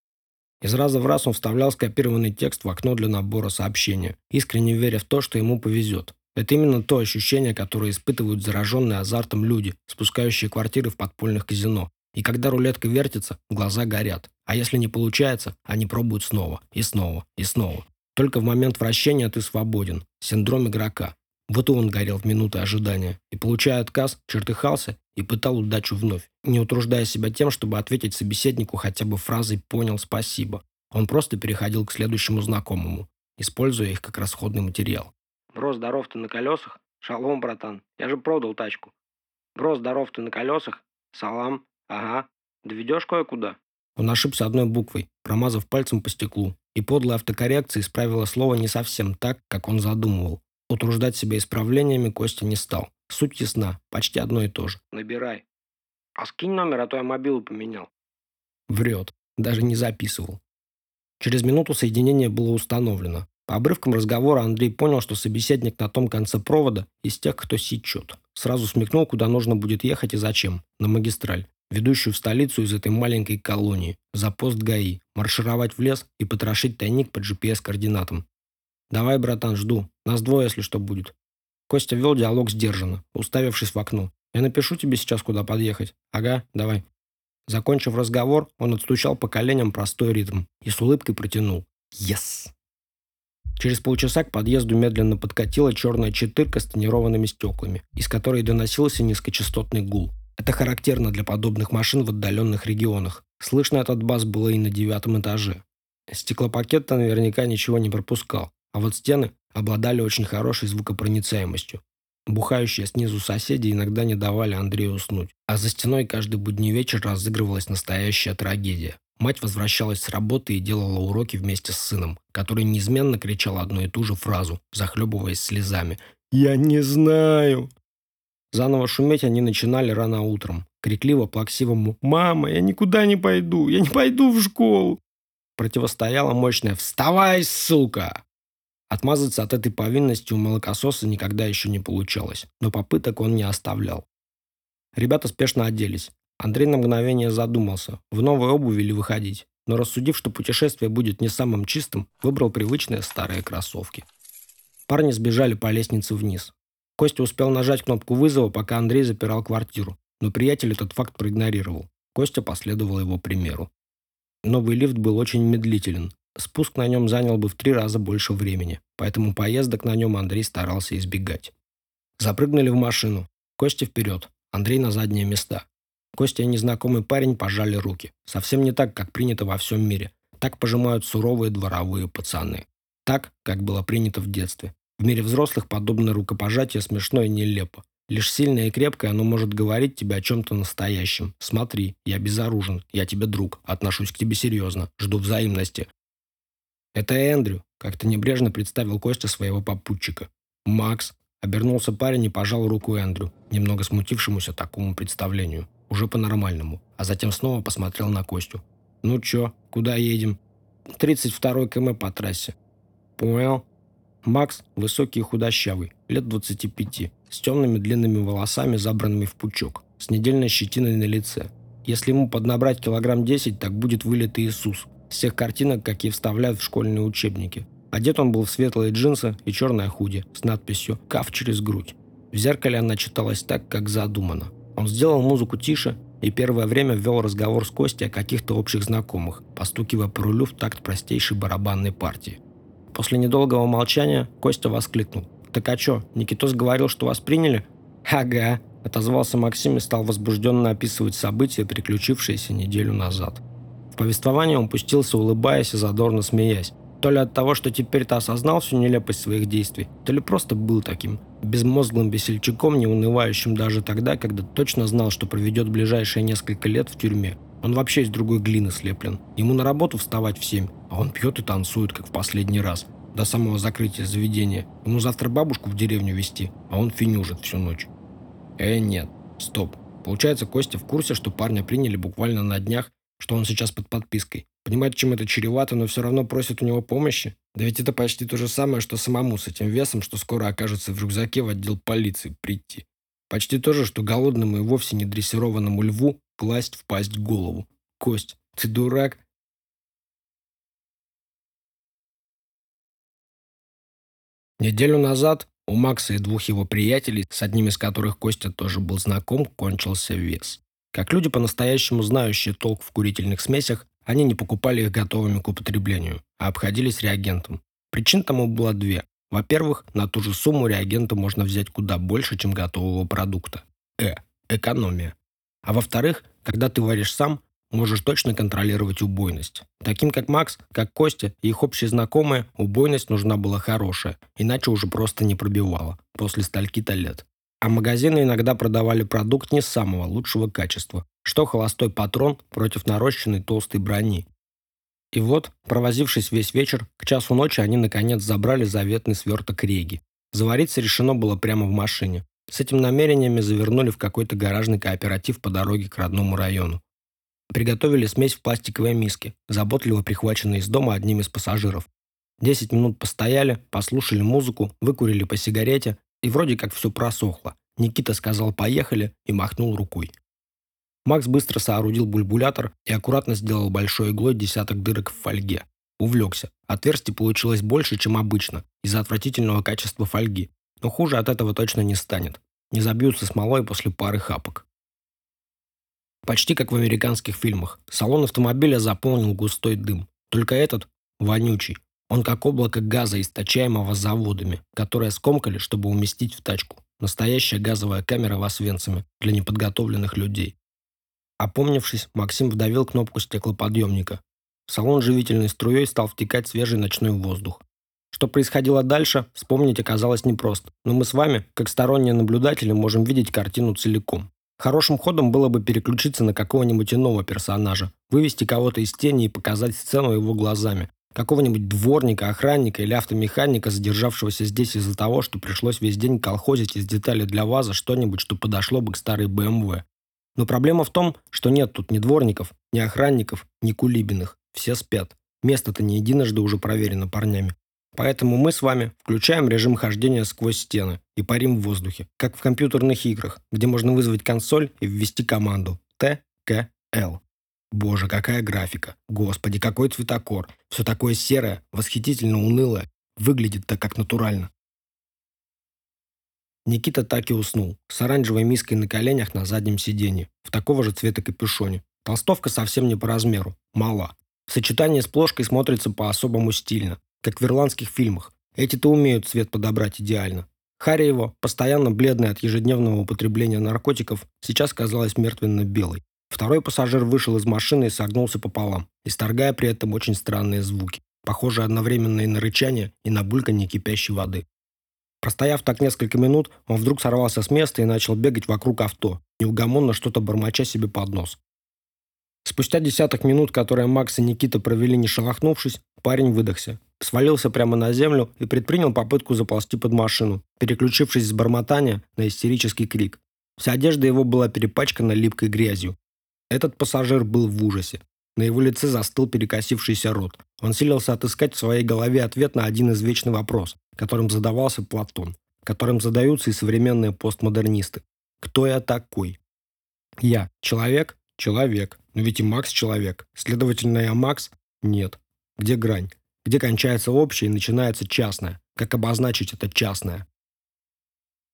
Из раза в раз он вставлял скопированный текст в окно для набора сообщения, искренне веря в то, что ему повезет. Это именно то ощущение, которое испытывают зараженные азартом люди, спускающие квартиры в подпольных казино. И когда рулетка вертится, глаза горят. А если не получается, они пробуют снова, и снова, и снова. Только в момент вращения ты свободен. Синдром игрока. Вот и он горел в минуты ожидания. И, получая отказ, чертыхался и пытал удачу вновь, не утруждая себя тем, чтобы ответить собеседнику хотя бы фразой «понял, спасибо». Он просто переходил к следующему знакомому, используя их как расходный материал. «Бро, здоров, ты на колесах? Шалом, братан. Я же продал тачку. Бро, здоров, ты на колесах? Салам. Ага. Доведешь кое-куда?» Он ошибся одной буквой, промазав пальцем по стеклу, и подлая автокоррекция исправила слово не совсем так, как он задумывал. Утруждать себя исправлениями Костя не стал. Суть ясна, почти одно и то же. Набирай. А скинь номер, а то я мобилу поменял. Врет. Даже не записывал. Через минуту соединение было установлено. По обрывкам разговора Андрей понял, что собеседник на том конце провода из тех, кто сечет. Сразу смекнул, куда нужно будет ехать и зачем. На магистраль, ведущую в столицу из этой маленькой колонии. За пост ГАИ. Маршировать в лес и потрошить тайник по GPS-координатам. «Давай, братан, жду. Нас двое, если что будет». Костя вел диалог сдержанно, уставившись в окно. «Я напишу тебе сейчас, куда подъехать». «Ага, давай». Закончив разговор, он отстучал по коленям простой ритм и с улыбкой протянул. «Yes!» Через полчаса к подъезду медленно подкатила черная четырка с тонированными стеклами, из которой доносился низкочастотный гул. Это характерно для подобных машин в отдаленных регионах. Слышно этот бас было и на девятом этаже. Стеклопакет-то наверняка ничего не пропускал. А вот стены обладали очень хорошей звукопроницаемостью. Бухающие снизу соседи иногда не давали Андрею уснуть. А за стеной каждый будний вечер разыгрывалась настоящая трагедия. Мать возвращалась с работы и делала уроки вместе с сыном, который неизменно кричал одну и ту же фразу, захлебываясь слезами. «Я не знаю!» Заново шуметь они начинали рано утром. Крикливо, плаксивому «Мама, я никуда не пойду! Я не пойду в школу!» Противостояла мощная «Вставай, сука!» Отмазаться от этой повинности у молокососа никогда еще не получалось, но попыток он не оставлял. Ребята спешно оделись. Андрей на мгновение задумался, в новой обуви ли выходить, но рассудив, что путешествие будет не самым чистым, выбрал привычные старые кроссовки. Парни сбежали по лестнице вниз. Костя успел нажать кнопку вызова, пока Андрей запирал квартиру, но приятель этот факт проигнорировал. Костя последовал его примеру. Новый лифт был очень медлителен, Спуск на нем занял бы в три раза больше времени, поэтому поездок на нем Андрей старался избегать. Запрыгнули в машину. Костя вперед, Андрей на задние места. Костя и незнакомый парень пожали руки. Совсем не так, как принято во всем мире. Так пожимают суровые дворовые пацаны. Так, как было принято в детстве. В мире взрослых подобное рукопожатие смешно и нелепо. Лишь сильное и крепкое оно может говорить тебе о чем-то настоящем. Смотри, я безоружен, я тебе друг, отношусь к тебе серьезно, жду взаимности. «Это Эндрю», — как-то небрежно представил Костя своего попутчика. «Макс», — обернулся парень и пожал руку Эндрю, немного смутившемуся такому представлению, уже по-нормальному, а затем снова посмотрел на Костю. «Ну чё, куда едем?» «32 км по трассе». «Понял». Макс, высокий и худощавый, лет 25, с темными длинными волосами, забранными в пучок, с недельной щетиной на лице. Если ему поднабрать килограмм 10, так будет вылитый Иисус, с тех картинок, какие вставляют в школьные учебники. Одет он был в светлые джинсы и черное худи с надписью «Каф через грудь». В зеркале она читалась так, как задумано. Он сделал музыку тише и первое время ввел разговор с Костей о каких-то общих знакомых, постукивая по рулю в такт простейшей барабанной партии. После недолгого молчания Костя воскликнул. «Так а чё, Никитос говорил, что вас приняли?» «Ага», — отозвался Максим и стал возбужденно описывать события, приключившиеся неделю назад. В повествование он пустился, улыбаясь и задорно смеясь. То ли от того, что теперь-то осознал всю нелепость своих действий, то ли просто был таким, безмозглым весельчаком, не унывающим даже тогда, когда точно знал, что проведет ближайшие несколько лет в тюрьме. Он вообще из другой глины слеплен. Ему на работу вставать в семь, а он пьет и танцует, как в последний раз, до самого закрытия заведения. Ему завтра бабушку в деревню везти, а он финюжит всю ночь. Э, нет, стоп. Получается, Костя в курсе, что парня приняли буквально на днях, что он сейчас под подпиской. Понимает, чем это чревато, но все равно просит у него помощи. Да ведь это почти то же самое, что самому с этим весом, что скоро окажется в рюкзаке в отдел полиции прийти. Почти то же, что голодному и вовсе не дрессированному льву класть в пасть голову. Кость, ты дурак? Неделю назад у Макса и двух его приятелей, с одним из которых Костя тоже был знаком, кончился вес. Как люди, по-настоящему знающие толк в курительных смесях, они не покупали их готовыми к употреблению, а обходились реагентом. Причин тому было две. Во-первых, на ту же сумму реагента можно взять куда больше, чем готового продукта. Э. Экономия. А во-вторых, когда ты варишь сам, можешь точно контролировать убойность. Таким как Макс, как Костя и их общие знакомые, убойность нужна была хорошая, иначе уже просто не пробивала после стальки-то лет. А магазины иногда продавали продукт не самого лучшего качества, что холостой патрон против нарощенной толстой брони. И вот, провозившись весь вечер, к часу ночи они наконец забрали заветный сверток реги. Завариться решено было прямо в машине. С этим намерениями завернули в какой-то гаражный кооператив по дороге к родному району. Приготовили смесь в пластиковой миске, заботливо прихваченной из дома одним из пассажиров. Десять минут постояли, послушали музыку, выкурили по сигарете и вроде как все просохло. Никита сказал «поехали» и махнул рукой. Макс быстро соорудил бульбулятор и аккуратно сделал большой иглой десяток дырок в фольге. Увлекся. Отверстий получилось больше, чем обычно, из-за отвратительного качества фольги. Но хуже от этого точно не станет. Не забьются смолой после пары хапок. Почти как в американских фильмах. Салон автомобиля заполнил густой дым. Только этот вонючий. Он как облако газа, источаемого заводами, которые скомкали, чтобы уместить в тачку. Настоящая газовая камера в Освенциме для неподготовленных людей. Опомнившись, Максим вдавил кнопку стеклоподъемника. В салон живительной струей стал втекать свежий ночной воздух. Что происходило дальше, вспомнить оказалось непросто. Но мы с вами, как сторонние наблюдатели, можем видеть картину целиком. Хорошим ходом было бы переключиться на какого-нибудь иного персонажа, вывести кого-то из тени и показать сцену его глазами, какого-нибудь дворника, охранника или автомеханика, задержавшегося здесь из-за того, что пришлось весь день колхозить из деталей для ВАЗа что-нибудь, что подошло бы к старой БМВ. Но проблема в том, что нет тут ни дворников, ни охранников, ни кулибиных. Все спят. Место-то не единожды уже проверено парнями. Поэтому мы с вами включаем режим хождения сквозь стены и парим в воздухе, как в компьютерных играх, где можно вызвать консоль и ввести команду ТКЛ. Боже, какая графика. Господи, какой цветокор. Все такое серое, восхитительно унылое. Выглядит так, как натурально. Никита так и уснул, с оранжевой миской на коленях на заднем сиденье, в такого же цвета капюшоне. Толстовка совсем не по размеру, мала. В сочетании с плошкой смотрится по-особому стильно, как в ирландских фильмах. Эти-то умеют цвет подобрать идеально. Харри его, постоянно бледная от ежедневного употребления наркотиков, сейчас казалась мертвенно-белой. Второй пассажир вышел из машины и согнулся пополам, исторгая при этом очень странные звуки, похожие одновременно и на рычание, и на бульканье кипящей воды. Простояв так несколько минут, он вдруг сорвался с места и начал бегать вокруг авто, неугомонно что-то бормоча себе под нос. Спустя десяток минут, которые Макс и Никита провели не шелохнувшись, парень выдохся, свалился прямо на землю и предпринял попытку заползти под машину, переключившись с бормотания на истерический крик. Вся одежда его была перепачкана липкой грязью, этот пассажир был в ужасе. На его лице застыл перекосившийся рот. Он силился отыскать в своей голове ответ на один извечный вопрос, которым задавался Платон, которым задаются и современные постмодернисты. Кто я такой? Я человек? Человек. Но ведь и Макс человек. Следовательно, я Макс? Нет. Где грань? Где кончается общее и начинается частное? Как обозначить это частное?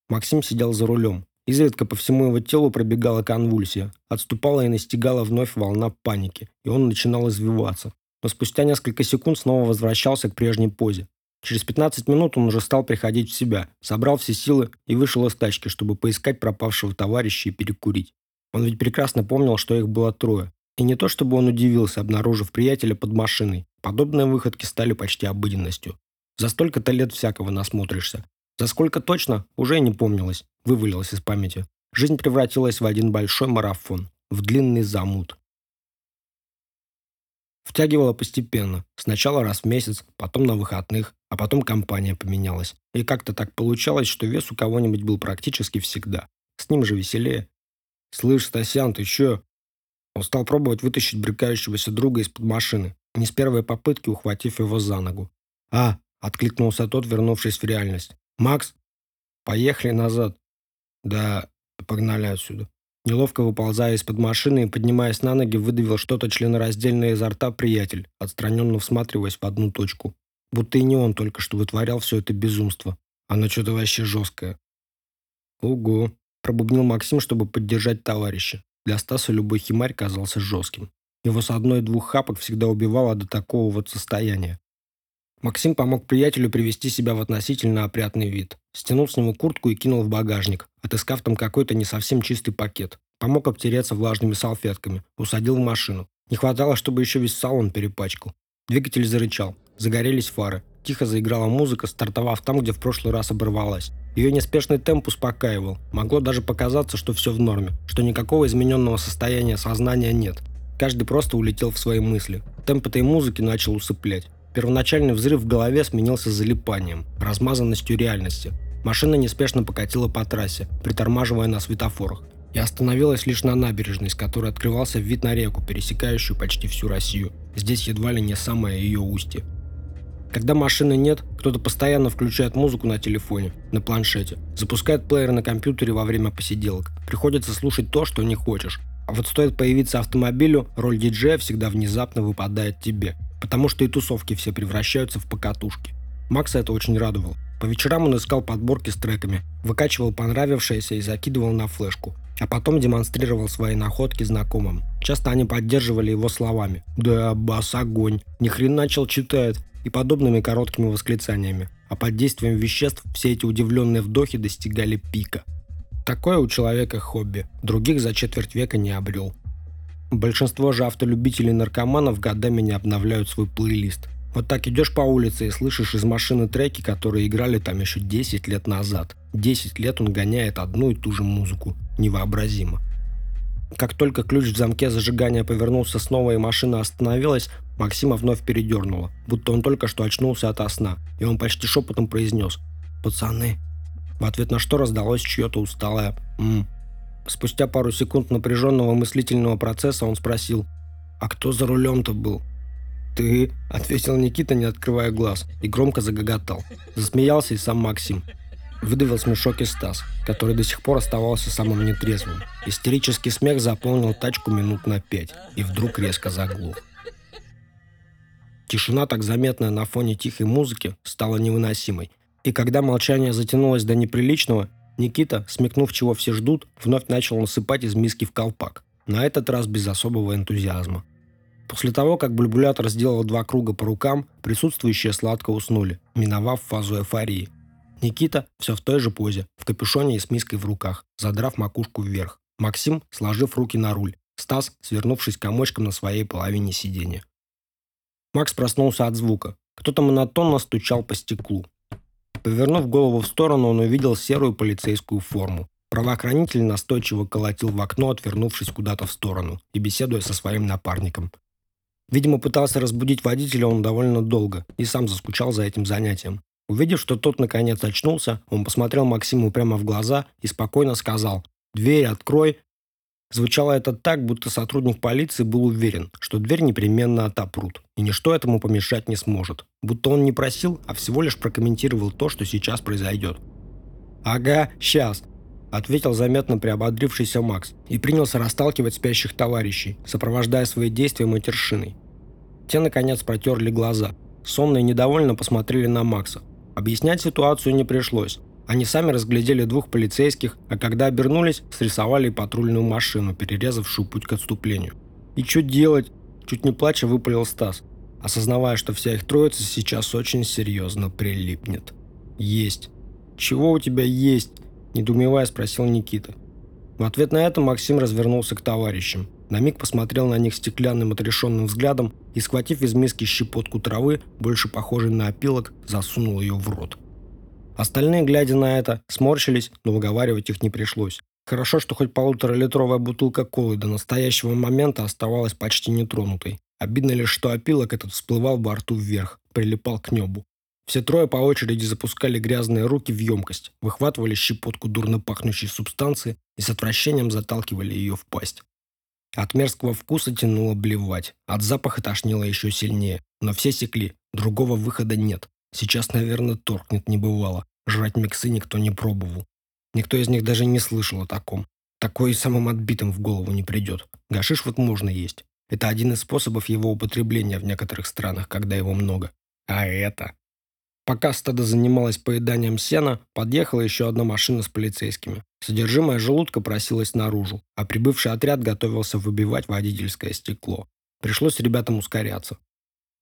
Максим сидел за рулем. Изредка по всему его телу пробегала конвульсия. Отступала и настигала вновь волна паники, и он начинал извиваться. Но спустя несколько секунд снова возвращался к прежней позе. Через 15 минут он уже стал приходить в себя, собрал все силы и вышел из тачки, чтобы поискать пропавшего товарища и перекурить. Он ведь прекрасно помнил, что их было трое. И не то, чтобы он удивился, обнаружив приятеля под машиной. Подобные выходки стали почти обыденностью. За столько-то лет всякого насмотришься. За сколько точно, уже и не помнилось, вывалилось из памяти. Жизнь превратилась в один большой марафон, в длинный замут. Втягивала постепенно. Сначала раз в месяц, потом на выходных, а потом компания поменялась. И как-то так получалось, что вес у кого-нибудь был практически всегда. С ним же веселее. «Слышь, Стасян, ты чё?» Он стал пробовать вытащить брыкающегося друга из-под машины, не с первой попытки ухватив его за ногу. «А!» — откликнулся тот, вернувшись в реальность. «Макс? Поехали назад». «Да, погнали отсюда». Неловко выползая из-под машины и поднимаясь на ноги, выдавил что-то членораздельное изо рта приятель, отстраненно всматриваясь в одну точку. Будто и не он только что вытворял все это безумство. Оно что-то вообще жесткое. «Ого!» – пробубнил Максим, чтобы поддержать товарища. Для Стаса любой химарь казался жестким. Его с одной-двух хапок всегда убивало до такого вот состояния. Максим помог приятелю привести себя в относительно опрятный вид. Стянул с него куртку и кинул в багажник, отыскав там какой-то не совсем чистый пакет. Помог обтереться влажными салфетками, усадил в машину. Не хватало, чтобы еще весь салон перепачкал. Двигатель зарычал. Загорелись фары. Тихо заиграла музыка, стартовав там, где в прошлый раз оборвалась. Ее неспешный темп успокаивал. Могло даже показаться, что все в норме, что никакого измененного состояния сознания нет. Каждый просто улетел в свои мысли. Темп этой музыки начал усыплять. Первоначальный взрыв в голове сменился залипанием, размазанностью реальности. Машина неспешно покатила по трассе, притормаживая на светофорах. И остановилась лишь на набережной, с которой открывался вид на реку, пересекающую почти всю Россию. Здесь едва ли не самое ее устье. Когда машины нет, кто-то постоянно включает музыку на телефоне, на планшете, запускает плеер на компьютере во время посиделок. Приходится слушать то, что не хочешь. А вот стоит появиться автомобилю, роль диджея всегда внезапно выпадает тебе – потому что и тусовки все превращаются в покатушки. Макса это очень радовало. По вечерам он искал подборки с треками, выкачивал понравившееся и закидывал на флешку, а потом демонстрировал свои находки знакомым. Часто они поддерживали его словами «Да, бас, огонь», «Ни хрен начал читает» и подобными короткими восклицаниями. А под действием веществ все эти удивленные вдохи достигали пика. Такое у человека хобби, других за четверть века не обрел. Большинство же автолюбителей наркоманов годами не обновляют свой плейлист. Вот так идешь по улице и слышишь из машины треки, которые играли там еще 10 лет назад. 10 лет он гоняет одну и ту же музыку. Невообразимо. Как только ключ в замке зажигания повернулся снова и машина остановилась, Максима вновь передернуло, будто он только что очнулся от сна, и он почти шепотом произнес «Пацаны». В ответ на что раздалось чье-то усталое «Ммм». Спустя пару секунд напряженного мыслительного процесса он спросил, «А кто за рулем-то был?» «Ты», — ответил Никита, не открывая глаз, и громко загоготал. Засмеялся и сам Максим. Выдавил смешок и Стас, который до сих пор оставался самым нетрезвым. Истерический смех заполнил тачку минут на пять и вдруг резко заглох. Тишина, так заметная на фоне тихой музыки, стала невыносимой. И когда молчание затянулось до неприличного, Никита, смекнув, чего все ждут, вновь начал насыпать из миски в колпак. На этот раз без особого энтузиазма. После того, как бульбулятор сделал два круга по рукам, присутствующие сладко уснули, миновав фазу эйфории. Никита все в той же позе, в капюшоне и с миской в руках, задрав макушку вверх. Максим, сложив руки на руль. Стас, свернувшись комочком на своей половине сиденья. Макс проснулся от звука. Кто-то монотонно стучал по стеклу. Повернув голову в сторону, он увидел серую полицейскую форму. Правоохранитель настойчиво колотил в окно, отвернувшись куда-то в сторону и беседуя со своим напарником. Видимо, пытался разбудить водителя он довольно долго и сам заскучал за этим занятием. Увидев, что тот наконец очнулся, он посмотрел Максиму прямо в глаза и спокойно сказал «Дверь открой, Звучало это так, будто сотрудник полиции был уверен, что дверь непременно отопрут, и ничто этому помешать не сможет. Будто он не просил, а всего лишь прокомментировал то, что сейчас произойдет. «Ага, сейчас», — ответил заметно приободрившийся Макс и принялся расталкивать спящих товарищей, сопровождая свои действия матершиной. Те, наконец, протерли глаза. Сонно и недовольно посмотрели на Макса. Объяснять ситуацию не пришлось. Они сами разглядели двух полицейских, а когда обернулись, срисовали патрульную машину, перерезавшую путь к отступлению. «И что делать?» – чуть не плача выпалил Стас, осознавая, что вся их троица сейчас очень серьезно прилипнет. «Есть». «Чего у тебя есть?» – недоумевая спросил Никита. В ответ на это Максим развернулся к товарищам. На миг посмотрел на них стеклянным отрешенным взглядом и, схватив из миски щепотку травы, больше похожей на опилок, засунул ее в рот. Остальные, глядя на это, сморщились, но выговаривать их не пришлось. Хорошо, что хоть полуторалитровая бутылка колы до настоящего момента оставалась почти нетронутой. Обидно лишь, что опилок этот всплывал во рту вверх, прилипал к небу. Все трое по очереди запускали грязные руки в емкость, выхватывали щепотку дурно пахнущей субстанции и с отвращением заталкивали ее в пасть. От мерзкого вкуса тянуло блевать, от запаха тошнило еще сильнее, но все секли, другого выхода нет. Сейчас, наверное, торкнет не бывало, жрать миксы никто не пробовал. Никто из них даже не слышал о таком. Такое и самым отбитым в голову не придет. Гашиш вот можно есть. Это один из способов его употребления в некоторых странах, когда его много. А это... Пока стадо занималось поеданием сена, подъехала еще одна машина с полицейскими. Содержимое желудка просилось наружу, а прибывший отряд готовился выбивать водительское стекло. Пришлось ребятам ускоряться.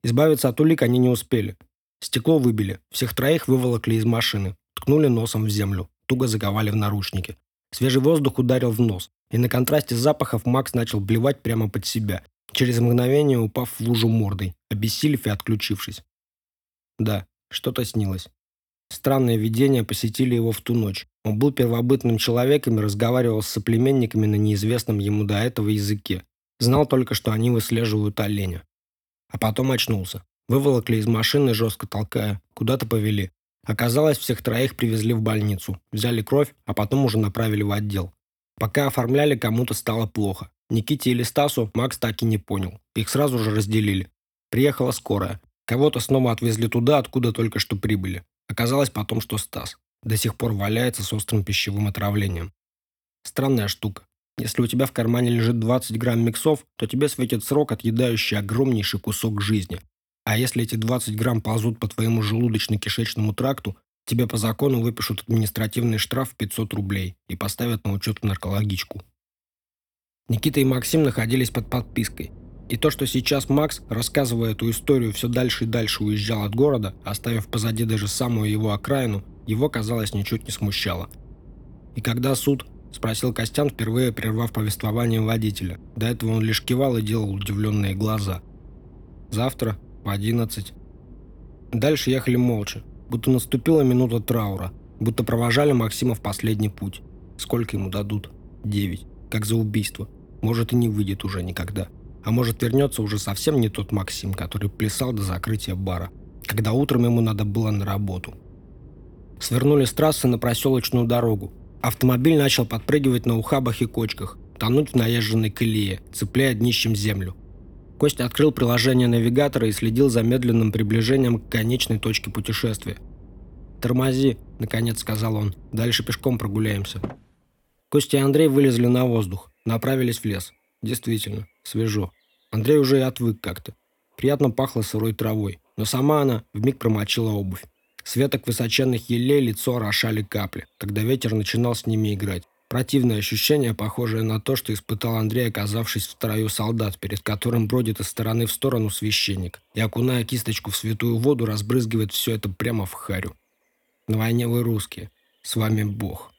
Избавиться от улик они не успели. Стекло выбили, всех троих выволокли из машины, ткнули носом в землю, туго заковали в наручники. Свежий воздух ударил в нос, и на контрасте запахов Макс начал блевать прямо под себя, через мгновение упав в лужу мордой, обессилев и отключившись. Да, что-то снилось. Странные видения посетили его в ту ночь. Он был первобытным человеком и разговаривал с соплеменниками на неизвестном ему до этого языке. Знал только, что они выслеживают оленя. А потом очнулся. Выволокли из машины, жестко толкая. Куда-то повели. Оказалось, всех троих привезли в больницу, взяли кровь, а потом уже направили в отдел. Пока оформляли, кому-то стало плохо. Никите или Стасу Макс так и не понял. Их сразу же разделили. Приехала скорая. Кого-то снова отвезли туда, откуда только что прибыли. Оказалось потом, что Стас. До сих пор валяется с острым пищевым отравлением. Странная штука. Если у тебя в кармане лежит 20 грамм миксов, то тебе светит срок, отъедающий огромнейший кусок жизни. А если эти 20 грамм ползут по твоему желудочно-кишечному тракту, тебе по закону выпишут административный штраф в 500 рублей и поставят на учет в наркологичку. Никита и Максим находились под подпиской. И то, что сейчас Макс, рассказывая эту историю, все дальше и дальше уезжал от города, оставив позади даже самую его окраину, его, казалось, ничуть не смущало. И когда суд, спросил Костян, впервые прервав повествование водителя. До этого он лишь кивал и делал удивленные глаза. Завтра в 11. Дальше ехали молча, будто наступила минута траура, будто провожали Максима в последний путь. Сколько ему дадут? Девять. Как за убийство. Может и не выйдет уже никогда. А может вернется уже совсем не тот Максим, который плясал до закрытия бара, когда утром ему надо было на работу. Свернули с трассы на проселочную дорогу. Автомобиль начал подпрыгивать на ухабах и кочках, тонуть в наезженной колее, цепляя днищем землю. Костя открыл приложение навигатора и следил за медленным приближением к конечной точке путешествия. «Тормози», — наконец сказал он. «Дальше пешком прогуляемся». Костя и Андрей вылезли на воздух, направились в лес. Действительно, свежо. Андрей уже и отвык как-то. Приятно пахло сырой травой, но сама она вмиг промочила обувь. С веток высоченных елей лицо орошали капли, когда ветер начинал с ними играть. Противное ощущение, похожее на то, что испытал Андрей, оказавшись в строю солдат, перед которым бродит из стороны в сторону священник, и, окуная кисточку в святую воду, разбрызгивает все это прямо в харю. На войне вы русские. С вами Бог.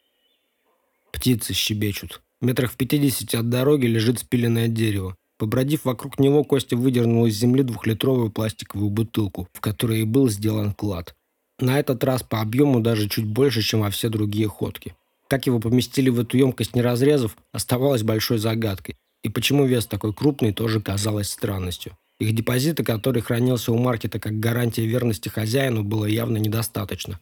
Птицы щебечут. Метрах в пятидесяти от дороги лежит спиленное дерево. Побродив вокруг него, Костя выдернул из земли двухлитровую пластиковую бутылку, в которой и был сделан клад. На этот раз по объему даже чуть больше, чем во все другие ходки. Как его поместили в эту емкость не разрезав, оставалось большой загадкой. И почему вес такой крупный, тоже казалось странностью. Их депозита, который хранился у маркета как гарантия верности хозяину, было явно недостаточно.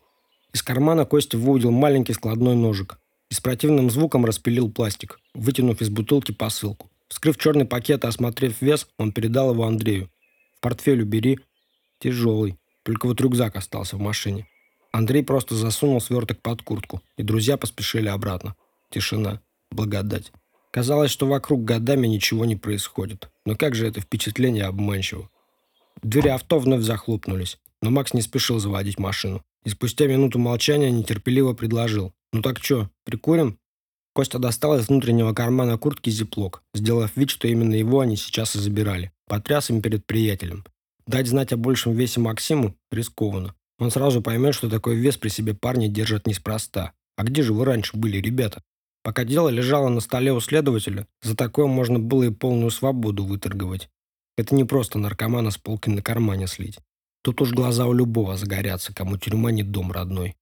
Из кармана Костя выудил маленький складной ножик и с противным звуком распилил пластик, вытянув из бутылки посылку. Вскрыв черный пакет и осмотрев вес, он передал его Андрею. «В портфель убери. Тяжелый. Только вот рюкзак остался в машине». Андрей просто засунул сверток под куртку, и друзья поспешили обратно. Тишина. Благодать. Казалось, что вокруг годами ничего не происходит. Но как же это впечатление обманчиво. Двери авто вновь захлопнулись, но Макс не спешил заводить машину. И спустя минуту молчания нетерпеливо предложил. «Ну так что, прикурим?» Костя достал из внутреннего кармана куртки зиплок, сделав вид, что именно его они сейчас и забирали. Потряс им перед приятелем. Дать знать о большем весе Максиму рискованно. Он сразу поймет, что такой вес при себе парни держат неспроста. А где же вы раньше были, ребята? Пока дело лежало на столе у следователя, за такое можно было и полную свободу выторговать. Это не просто наркомана с полки на кармане слить. Тут уж глаза у любого загорятся, кому тюрьма не дом родной.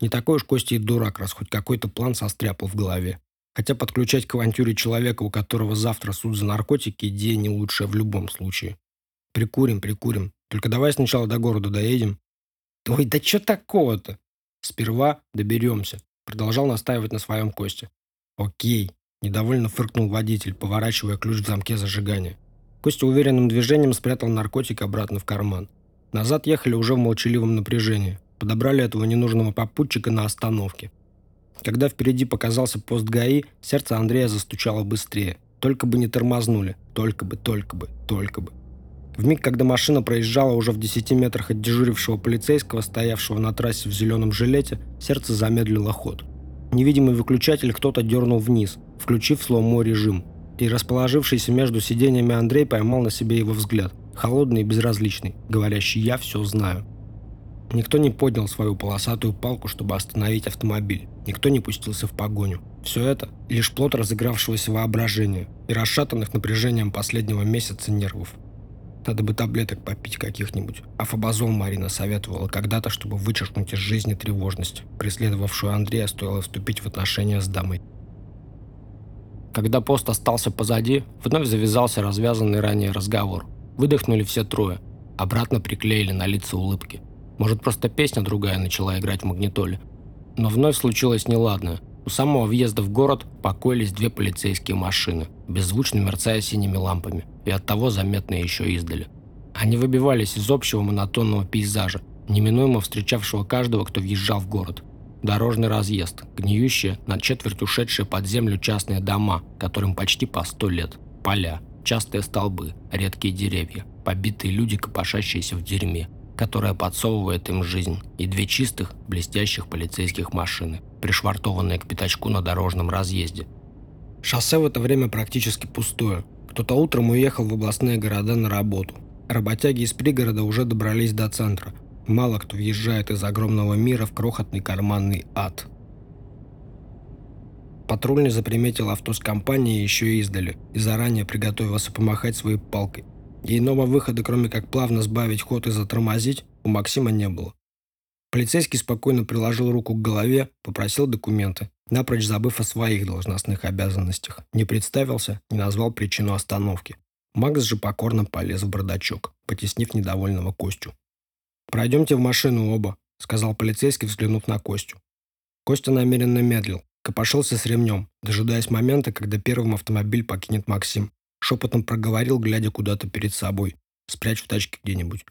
Не такой уж Костя и дурак, раз хоть какой-то план состряпал в голове. Хотя подключать к авантюре человека, у которого завтра суд за наркотики, идея не лучшая в любом случае. Прикурим, прикурим. Только давай сначала до города доедем. Ой, да что такого-то? Сперва доберемся. Продолжал настаивать на своем Косте. Окей. Недовольно фыркнул водитель, поворачивая ключ в замке зажигания. Костя уверенным движением спрятал наркотик обратно в карман. Назад ехали уже в молчаливом напряжении. Подобрали этого ненужного попутчика на остановке. Когда впереди показался пост ГАИ, сердце Андрея застучало быстрее. Только бы не тормознули. Только бы, только бы, только бы. В миг, когда машина проезжала уже в 10 метрах от дежурившего полицейского, стоявшего на трассе в зеленом жилете, сердце замедлило ход. Невидимый выключатель кто-то дернул вниз, включив слоумо режим. И расположившийся между сиденьями Андрей поймал на себе его взгляд. Холодный и безразличный, говорящий «я все знаю». Никто не поднял свою полосатую палку, чтобы остановить автомобиль. Никто не пустился в погоню. Все это – лишь плод разыгравшегося воображения и расшатанных напряжением последнего месяца нервов. Надо бы таблеток попить каких-нибудь. А фабазол Марина советовала когда-то, чтобы вычеркнуть из жизни тревожность. Преследовавшую Андрея стоило вступить в отношения с дамой. Когда пост остался позади, вновь завязался развязанный ранее разговор. Выдохнули все трое. Обратно приклеили на лица улыбки. Может, просто песня другая начала играть в магнитоле. Но вновь случилось неладное. У самого въезда в город покоились две полицейские машины, беззвучно мерцая синими лампами, и оттого заметные еще издали. Они выбивались из общего монотонного пейзажа, неминуемо встречавшего каждого, кто въезжал в город. Дорожный разъезд, гниющие, на четверть ушедшие под землю частные дома, которым почти по сто лет, поля, частые столбы, редкие деревья, побитые люди, копошащиеся в дерьме, которая подсовывает им жизнь, и две чистых, блестящих полицейских машины, пришвартованные к пятачку на дорожном разъезде. Шоссе в это время практически пустое. Кто-то утром уехал в областные города на работу. Работяги из пригорода уже добрались до центра. Мало кто въезжает из огромного мира в крохотный карманный ад. Патрульный заприметил авто с компанией еще издали и заранее приготовился помахать своей палкой – и иного выхода, кроме как плавно сбавить ход и затормозить, у Максима не было. Полицейский спокойно приложил руку к голове, попросил документы, напрочь забыв о своих должностных обязанностях. Не представился, не назвал причину остановки. Макс же покорно полез в бардачок, потеснив недовольного Костю. «Пройдемте в машину оба», — сказал полицейский, взглянув на Костю. Костя намеренно медлил, копошился с ремнем, дожидаясь момента, когда первым автомобиль покинет Максим. Шепотом проговорил, глядя куда-то перед собой. Спрячь в тачке где-нибудь.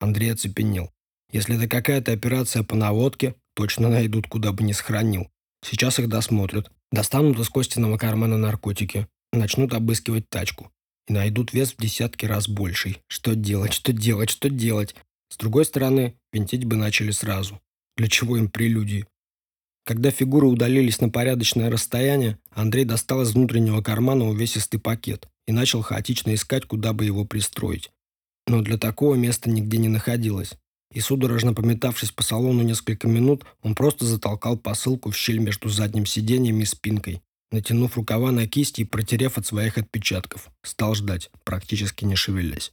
Андрей оцепенел. Если это какая-то операция по наводке, точно найдут, куда бы ни сохранил. Сейчас их досмотрят. Достанут из Костиного кармана наркотики. Начнут обыскивать тачку. И найдут вес в десятки раз больший. Что делать, что делать, что делать? С другой стороны, винтить бы начали сразу. Для чего им прелюдии? Когда фигуры удалились на порядочное расстояние, Андрей достал из внутреннего кармана увесистый пакет и начал хаотично искать, куда бы его пристроить. Но для такого места нигде не находилось. И судорожно пометавшись по салону несколько минут, он просто затолкал посылку в щель между задним сиденьем и спинкой. Натянув рукава на кисти и протерев от своих отпечатков, стал ждать, практически не шевелясь.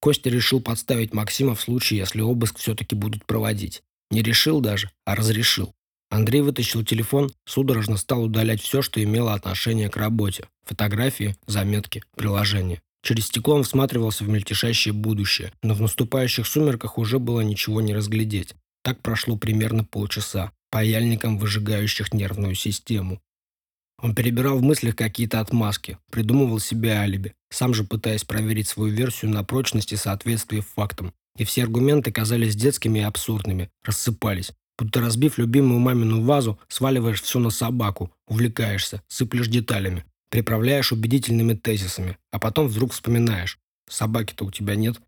Костя решил подставить Максима в случае, если обыск все-таки будут проводить. Не решил даже, а разрешил. Андрей вытащил телефон, судорожно стал удалять все, что имело отношение к работе. Фотографии, заметки, приложения. Через стекло он всматривался в мельтешащее будущее, но в наступающих сумерках уже было ничего не разглядеть. Так прошло примерно полчаса, паяльником выжигающих нервную систему. Он перебирал в мыслях какие-то отмазки, придумывал себе алиби, сам же пытаясь проверить свою версию на прочность и соответствие фактам. И все аргументы казались детскими и абсурдными, рассыпались. Будто разбив любимую мамину вазу, сваливаешь все на собаку, увлекаешься, сыплешь деталями, приправляешь убедительными тезисами, а потом вдруг вспоминаешь. Собаки-то у тебя нет.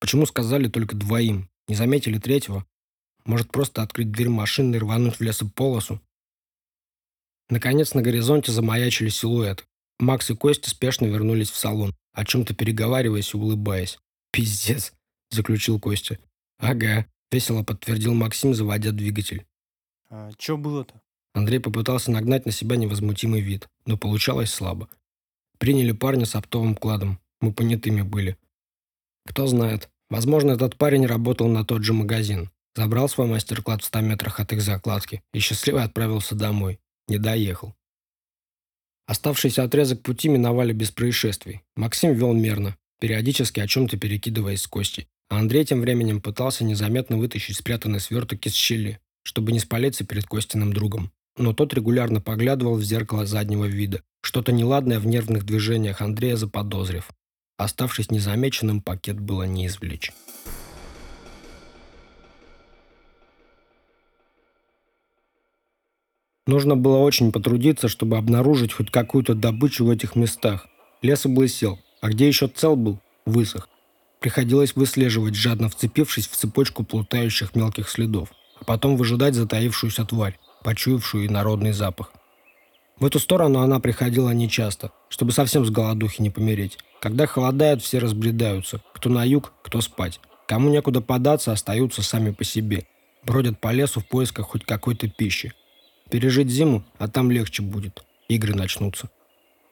Почему сказали только двоим? Не заметили третьего? Может, просто открыть дверь машины и рвануть в лесополосу? Наконец, на горизонте замаячили силуэты. Макс и Костя спешно вернулись в салон, о чем-то переговариваясь и улыбаясь. «Пиздец», — заключил Костя. «Ага», Весело подтвердил Максим, заводя двигатель. А чё было-то? Андрей попытался нагнать на себя невозмутимый вид, но получалось слабо. Приняли парня с оптовым кладом. Мы понятыми были. Кто знает, возможно, этот парень работал на тот же магазин. Забрал свой мастер-клад в 100 метрах от их закладки и счастливо отправился домой. Не доехал. Оставшийся отрезок пути миновали без происшествий. Максим вел мерно, периодически о чем-то перекидываясь с Костей. А Андрей тем временем пытался незаметно вытащить спрятанный сверток из щели, чтобы не спалиться перед Костиным другом. Но тот регулярно поглядывал в зеркало заднего вида, что-то неладное в нервных движениях Андрея заподозрив. Оставшись незамеченным, пакет было не извлечь. Нужно было очень потрудиться, чтобы обнаружить хоть какую-то добычу в этих местах. Лес облысел, а где еще цел был, высох. Приходилось выслеживать, жадно вцепившись в цепочку плутающих мелких следов, а потом выжидать затаившуюся тварь, почуявшую инородный запах. В эту сторону она приходила нечасто, чтобы совсем с голодухи не помереть. Когда холодает, все разбредаются. Кто на юг, кто спать. Кому некуда податься, остаются сами по себе. Бродят по лесу в поисках хоть какой-то пищи. Пережить зиму, а там легче будет. Игры начнутся.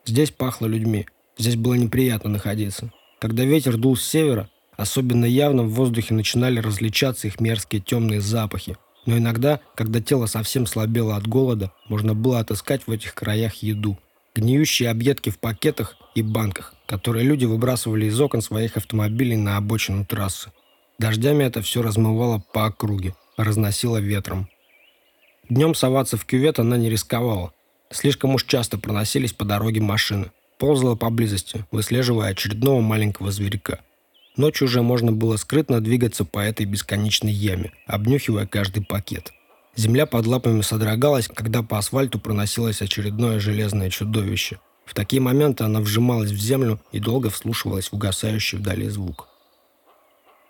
Здесь пахло людьми. Здесь было неприятно находиться. Когда ветер дул с севера, особенно явно в воздухе начинали различаться их мерзкие темные запахи. Но иногда, когда тело совсем слабело от голода, можно было отыскать в этих краях еду. Гниющие объедки в пакетах и банках, которые люди выбрасывали из окон своих автомобилей на обочину трассы. Дождями это все размывало по округе, разносило ветром. Днем соваться в кювет она не рисковала. Слишком уж часто проносились по дороге машины. Ползала поблизости, выслеживая очередного маленького зверька. Ночью уже можно было скрытно двигаться по этой бесконечной яме, обнюхивая каждый пакет. Земля под лапами содрогалась, когда по асфальту проносилось очередное железное чудовище. В такие моменты она вжималась в землю и долго вслушивалась в угасающий вдали звук.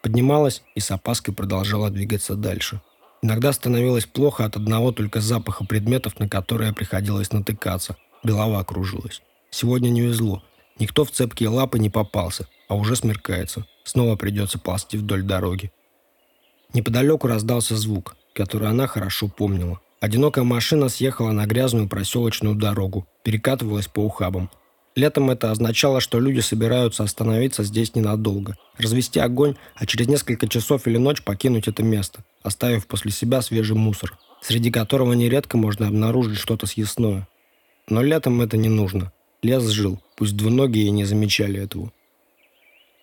Поднималась и с опаской продолжала двигаться дальше. Иногда становилось плохо от одного только запаха предметов, на которые приходилось натыкаться. Голова кружилась. Сегодня не везло. Никто в цепкие лапы не попался, а уже смеркается. Снова придется ползти вдоль дороги. Неподалеку раздался звук, который она хорошо помнила. Одинокая машина съехала на грязную проселочную дорогу, перекатывалась по ухабам. Летом это означало, что люди собираются остановиться здесь ненадолго, развести огонь, а через несколько часов или ночь покинуть это место, оставив после себя свежий мусор, среди которого нередко можно обнаружить что-то съестное. Но летом это не нужно. Лес жил, пусть двуногие не замечали этого.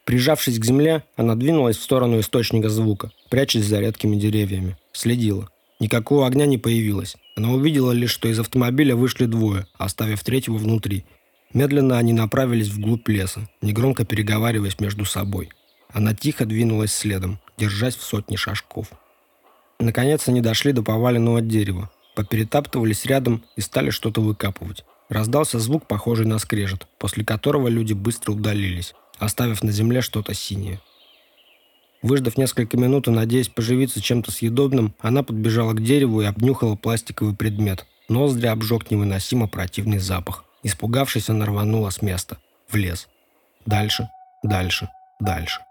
Прижавшись к земле, она двинулась в сторону источника звука, прячась за редкими деревьями. Следила. Никакого огня не появилось. Она увидела лишь, что из автомобиля вышли двое, оставив третьего внутри – Медленно они направились вглубь леса, негромко переговариваясь между собой. Она тихо двинулась следом, держась в сотни шажков. Наконец они дошли до поваленного дерева, поперетаптывались рядом и стали что-то выкапывать. Раздался звук, похожий на скрежет, после которого люди быстро удалились, оставив на земле что-то синее. Выждав несколько минут и надеясь поживиться чем-то съедобным, она подбежала к дереву и обнюхала пластиковый предмет. Ноздри обжег невыносимо противный запах. Испугавшись, она рванула с места. В лес. Дальше, дальше, дальше.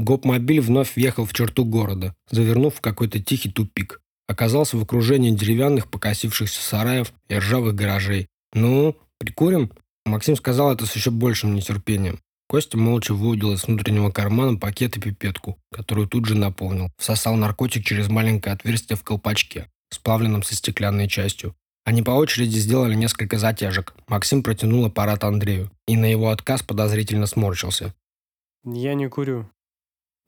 Гоп-мобиль вновь въехал в черту города, завернув в какой-то тихий тупик. Оказался в окружении деревянных покосившихся сараев и ржавых гаражей. «Ну, прикурим?» Максим сказал это с еще большим нетерпением. Костя молча выудил из внутреннего кармана пакет и пипетку, которую тут же наполнил. Всосал наркотик через маленькое отверстие в колпачке, сплавленном со стеклянной частью. Они по очереди сделали несколько затяжек. Максим протянул аппарат Андрею, и на его отказ подозрительно сморщился. Я не курю.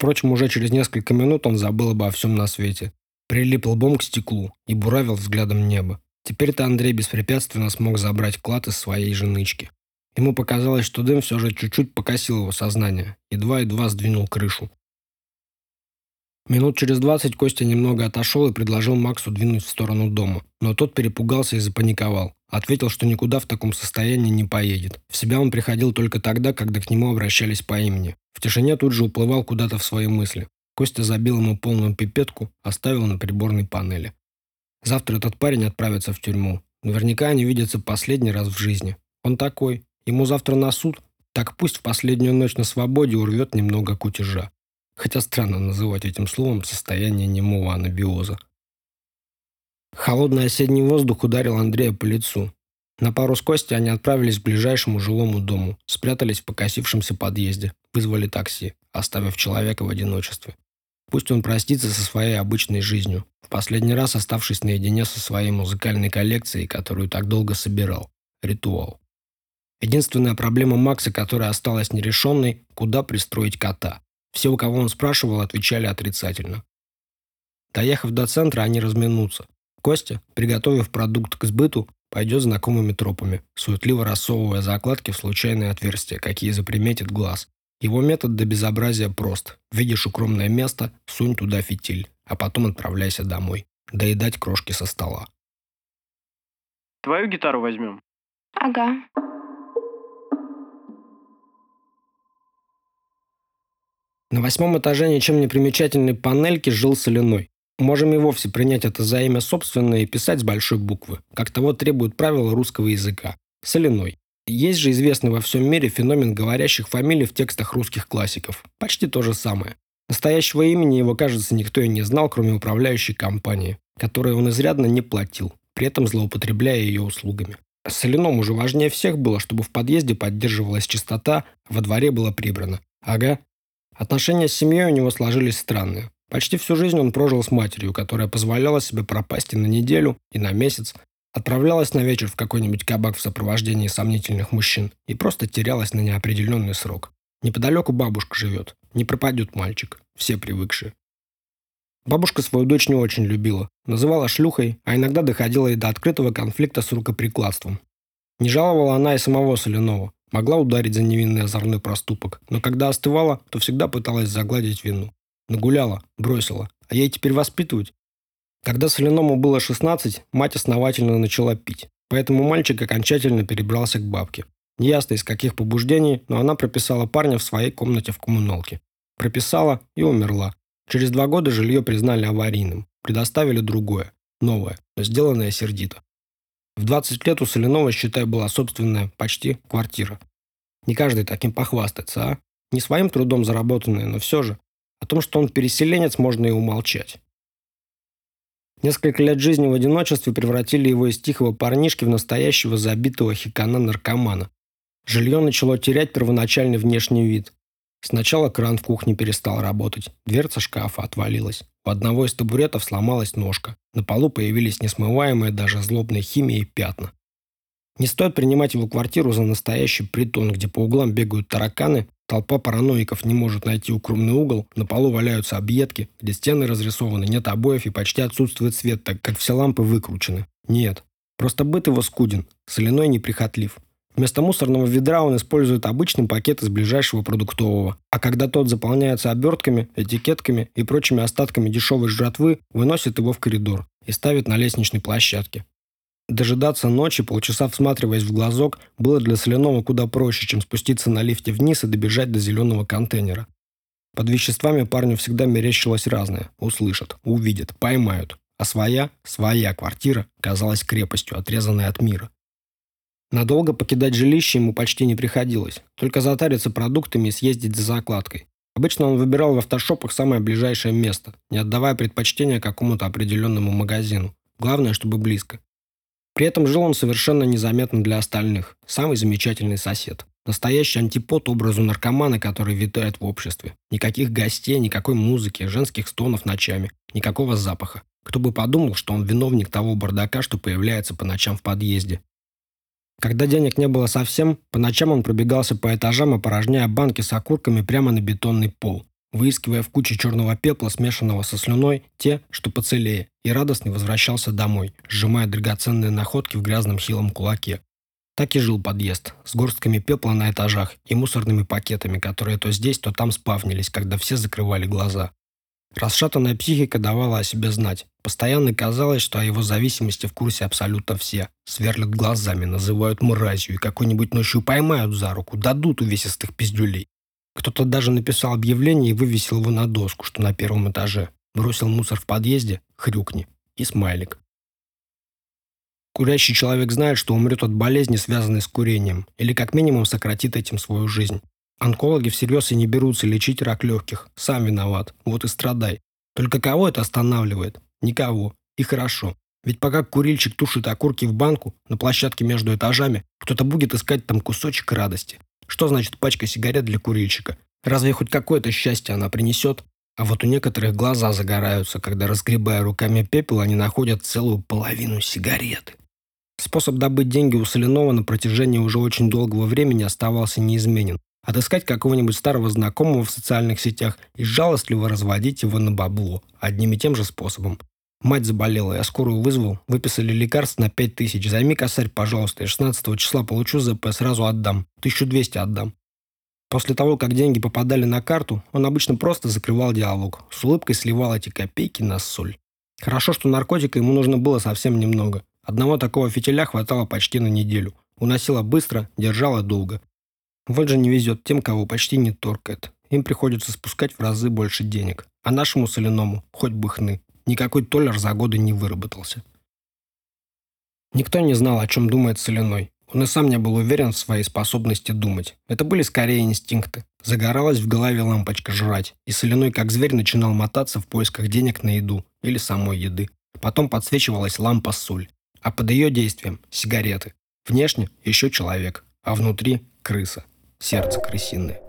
Впрочем, уже через несколько минут он забыл обо всем на свете. Прилип лбом к стеклу и буравил взглядом небо. Теперь-то Андрей беспрепятственно смог забрать клад из своей женычки. Ему показалось, что дым все же чуть-чуть покосил его сознание. Едва-едва сдвинул крышу. Минут через двадцать Костя немного отошел и предложил Максу двинуть в сторону дома. Но тот перепугался и запаниковал. Ответил, что никуда в таком состоянии не поедет. В себя он приходил только тогда, когда к нему обращались по имени. В тишине тут же уплывал куда-то в свои мысли. Костя забил ему полную пипетку, оставил на приборной панели. Завтра этот парень отправится в тюрьму. Наверняка они видятся последний раз в жизни. Он такой, Ему завтра на суд, Так пусть в последнюю ночь на свободе урвет немного кутежа. Хотя странно называть этим словом состояние немого анабиоза. Холодный осенний воздух ударил Андрея по лицу. На пару с Костей они отправились к ближайшему жилому дому, спрятались в покосившемся подъезде, вызвали такси, оставив человека в одиночестве. Пусть он простится со своей обычной жизнью, в последний раз оставшись наедине со своей музыкальной коллекцией, которую так долго собирал. Ритуал. Единственная проблема Макса, которая осталась нерешенной – куда пристроить кота. Все, у кого он спрашивал, отвечали отрицательно. Доехав до центра, они разминутся. Костя, приготовив продукт к сбыту, пойдет знакомыми тропами, суетливо рассовывая закладки в случайные отверстия, какие заприметит глаз. Его метод до безобразия прост. Видишь укромное место, сунь туда фитиль, а потом отправляйся домой. Доедать крошки со стола. Твою гитару возьмем. Ага. На восьмом этаже ничем не примечательной панельки жил Соляной. Можем и вовсе принять это за имя собственное и писать с большой буквы, как того требуют правила русского языка. Соляной. Есть же известный во всем мире феномен говорящих фамилий в текстах русских классиков. Почти то же самое. Настоящего имени его, кажется, никто и не знал, кроме управляющей компании, которой он изрядно не платил, при этом злоупотребляя ее услугами. Соляному же важнее всех было, чтобы в подъезде поддерживалась чистота, во дворе было прибрано. Ага. Отношения с семьей у него сложились странные. Почти всю жизнь он прожил с матерью, которая позволяла себе пропасть и на неделю, и на месяц, отправлялась на вечер в какой-нибудь кабак в сопровождении сомнительных мужчин и просто терялась на неопределенный срок. Неподалеку бабушка живет. Не пропадет мальчик. Все привыкшие. Бабушка свою дочь не очень любила. Называла шлюхой, а иногда доходила и до открытого конфликта с рукоприкладством. Не жаловала она и самого Соляного. Могла ударить за невинный озорной проступок, но когда остывала, то всегда пыталась загладить вину. Нагуляла, бросила. А ей теперь воспитывать? Когда Соляному было 16, мать основательно начала пить. Поэтому мальчик окончательно перебрался к бабке. Неясно из каких побуждений, но она прописала парня в своей комнате в коммуналке. Прописала и умерла. Через два года жилье признали аварийным. Предоставили другое, новое, но сделанное сердито. В 20 лет у Солянова, считай, была собственная, почти, квартира. Не каждый таким похвастается, а? Не своим трудом заработанная, но все же. О том, что он переселенец, можно и умолчать. Несколько лет жизни в одиночестве превратили его из тихого парнишки в настоящего забитого хикана-наркомана. Жилье начало терять первоначальный внешний вид. Сначала кран в кухне перестал работать, дверца шкафа отвалилась. У одного из табуретов сломалась ножка. На полу появились несмываемые даже злобной химией пятна. Не стоит принимать его квартиру за настоящий притон, где по углам бегают тараканы, толпа параноиков не может найти укромный угол, на полу валяются объедки, где стены разрисованы, нет обоев и почти отсутствует свет, так как все лампы выкручены. Нет. Просто быт его скуден, соляной неприхотлив. Вместо мусорного ведра он использует обычный пакет из ближайшего продуктового. А когда тот заполняется обертками, этикетками и прочими остатками дешевой жратвы, выносит его в коридор и ставит на лестничной площадке. Дожидаться ночи, полчаса всматриваясь в глазок, было для Соляного куда проще, чем спуститься на лифте вниз и добежать до зеленого контейнера. Под веществами парню всегда мерещилось разное. Услышат, увидят, поймают. А своя, своя квартира казалась крепостью, отрезанной от мира. Надолго покидать жилище ему почти не приходилось. Только затариться продуктами и съездить за закладкой. Обычно он выбирал в автошопах самое ближайшее место, не отдавая предпочтения какому-то определенному магазину. Главное, чтобы близко. При этом жил он совершенно незаметно для остальных. Самый замечательный сосед. Настоящий антипод образу наркомана, который витает в обществе. Никаких гостей, никакой музыки, женских стонов ночами, никакого запаха. Кто бы подумал, что он виновник того бардака, что появляется по ночам в подъезде. Когда денег не было совсем, по ночам он пробегался по этажам, опорожняя банки с окурками прямо на бетонный пол выискивая в куче черного пепла, смешанного со слюной, те, что поцелее, и радостно возвращался домой, сжимая драгоценные находки в грязном хилом кулаке. Так и жил подъезд, с горстками пепла на этажах и мусорными пакетами, которые то здесь, то там спавнились, когда все закрывали глаза. Расшатанная психика давала о себе знать. Постоянно казалось, что о его зависимости в курсе абсолютно все. Сверлят глазами, называют мразью и какой-нибудь ночью поймают за руку, дадут увесистых пиздюлей. Кто-то даже написал объявление и вывесил его на доску, что на первом этаже. Бросил мусор в подъезде, хрюкни. И смайлик. Курящий человек знает, что умрет от болезни, связанной с курением, или как минимум сократит этим свою жизнь. Онкологи всерьез и не берутся лечить рак легких. Сам виноват. Вот и страдай. Только кого это останавливает? Никого. И хорошо. Ведь пока курильщик тушит окурки в банку на площадке между этажами, кто-то будет искать там кусочек радости. Что значит пачка сигарет для курильщика? Разве хоть какое-то счастье она принесет? А вот у некоторых глаза загораются, когда, разгребая руками пепел, они находят целую половину сигареты. Способ добыть деньги у Соленова на протяжении уже очень долгого времени оставался неизменен. Отыскать какого-нибудь старого знакомого в социальных сетях и жалостливо разводить его на бабло одним и тем же способом. Мать заболела, я скорую вызвал, выписали лекарства на 5 тысяч. Займи косарь, пожалуйста, я 16 числа получу ЗП, сразу отдам. 1200 отдам. После того, как деньги попадали на карту, он обычно просто закрывал диалог, с улыбкой сливал эти копейки на соль. Хорошо, что наркотика ему нужно было совсем немного. Одного такого фитиля хватало почти на неделю. Уносила быстро, держала долго. Вот же не везет тем, кого почти не торкает. Им приходится спускать в разы больше денег. А нашему соляному хоть бы хны. Никакой толлер за годы не выработался. Никто не знал, о чем думает соляной. Он и сам не был уверен в своей способности думать. Это были скорее инстинкты. Загоралась в голове лампочка жрать, и соляной как зверь начинал мотаться в поисках денег на еду или самой еды. Потом подсвечивалась лампа соль, а под ее действием – сигареты. Внешне еще человек, а внутри – крыса, сердце крысиное.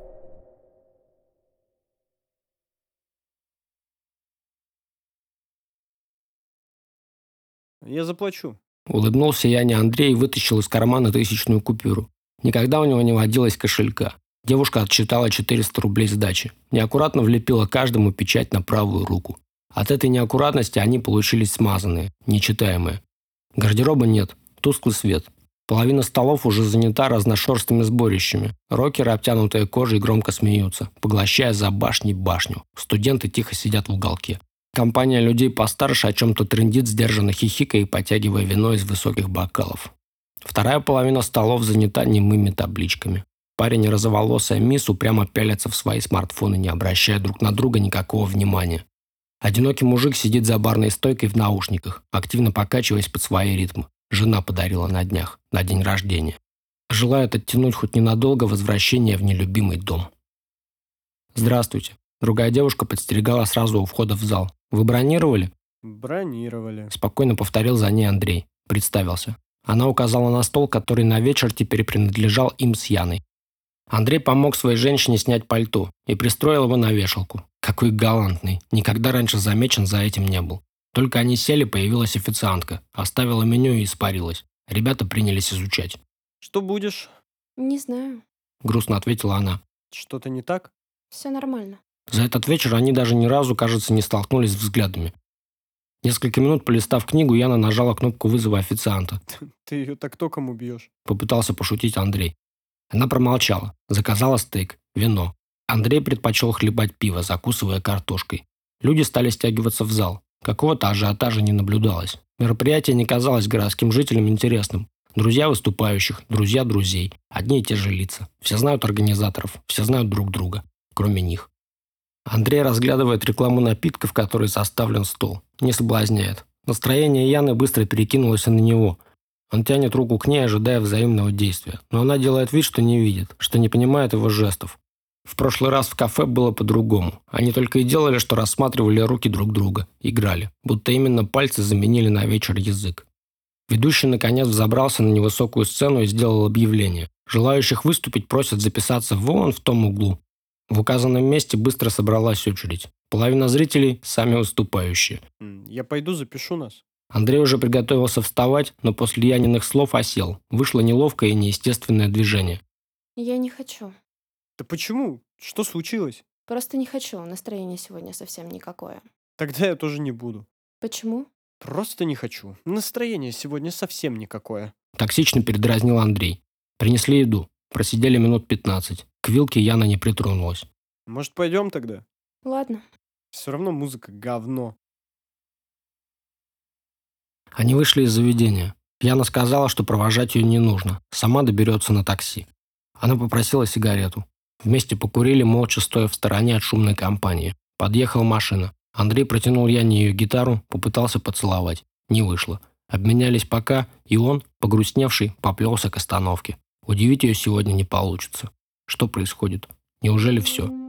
Я заплачу. Улыбнулся я не Андрей и вытащил из кармана тысячную купюру. Никогда у него не водилось кошелька. Девушка отсчитала 400 рублей сдачи. Неаккуратно влепила каждому печать на правую руку. От этой неаккуратности они получились смазанные, нечитаемые. Гардероба нет, тусклый свет. Половина столов уже занята разношерстными сборищами. Рокеры, обтянутые кожей, громко смеются, поглощая за башней башню. Студенты тихо сидят в уголке. Компания людей постарше о чем-то трендит, сдержанно хихикая и потягивая вино из высоких бокалов. Вторая половина столов занята немыми табличками. Парень и розоволосая мисс упрямо пялятся в свои смартфоны, не обращая друг на друга никакого внимания. Одинокий мужик сидит за барной стойкой в наушниках, активно покачиваясь под свои ритмы. Жена подарила на днях, на день рождения. Желает оттянуть хоть ненадолго возвращение в нелюбимый дом. «Здравствуйте». Другая девушка подстерегала сразу у входа в зал. «Вы бронировали?» Бронировали. Спокойно повторил за ней Андрей. Представился. Она указала на стол, который на вечер теперь принадлежал им с Яной. Андрей помог своей женщине снять пальто и пристроил его на вешалку. Какой галантный. Никогда раньше замечен за этим не был. Только они сели, появилась официантка. Оставила меню и испарилась. Ребята принялись изучать. Что будешь? Не знаю. Грустно ответила она. Что-то не так? Все нормально. За этот вечер они даже ни разу, кажется, не столкнулись взглядами. Несколько минут полистав книгу, Яна нажала кнопку вызова официанта. [laughs] Ты ее так током убьешь. Попытался пошутить Андрей. Она промолчала. Заказала стейк, вино. Андрей предпочел хлебать пиво, закусывая картошкой. Люди стали стягиваться в зал. Какого-то ажиотажа не наблюдалось. Мероприятие не казалось городским жителям интересным. Друзья выступающих, друзья друзей. Одни и те же лица. Все знают организаторов, все знают друг друга, кроме них. Андрей разглядывает рекламу напитков, в которой составлен стол. Не соблазняет. Настроение Яны быстро перекинулось на него. Он тянет руку к ней, ожидая взаимного действия. Но она делает вид, что не видит, что не понимает его жестов. В прошлый раз в кафе было по-другому. Они только и делали, что рассматривали руки друг друга, играли, будто именно пальцы заменили на вечер язык. Ведущий, наконец, взобрался на невысокую сцену и сделал объявление. Желающих выступить просят записаться вон в том углу. В указанном месте быстро собралась очередь. Половина зрителей – сами выступающие. Я пойду запишу нас. Андрей уже приготовился вставать, но после Яниных слов осел. Вышло неловкое и неестественное движение. Я не хочу. Да почему? Что случилось? Просто не хочу. Настроение сегодня совсем никакое. Тогда я тоже не буду. Почему? Просто не хочу. Настроение сегодня совсем никакое. Токсично передразнил Андрей. Принесли еду. Просидели минут 15. К вилке Яна не притронулась. Может, пойдем тогда? Ладно. Все равно музыка говно. Они вышли из заведения. Яна сказала, что провожать ее не нужно. Сама доберется на такси. Она попросила сигарету. Вместе покурили, молча стоя в стороне от шумной компании. Подъехала машина. Андрей протянул Яне ее гитару, попытался поцеловать. Не вышло. Обменялись пока, и он, погрустневший, поплелся к остановке. Удивить ее сегодня не получится. Что происходит? Неужели все?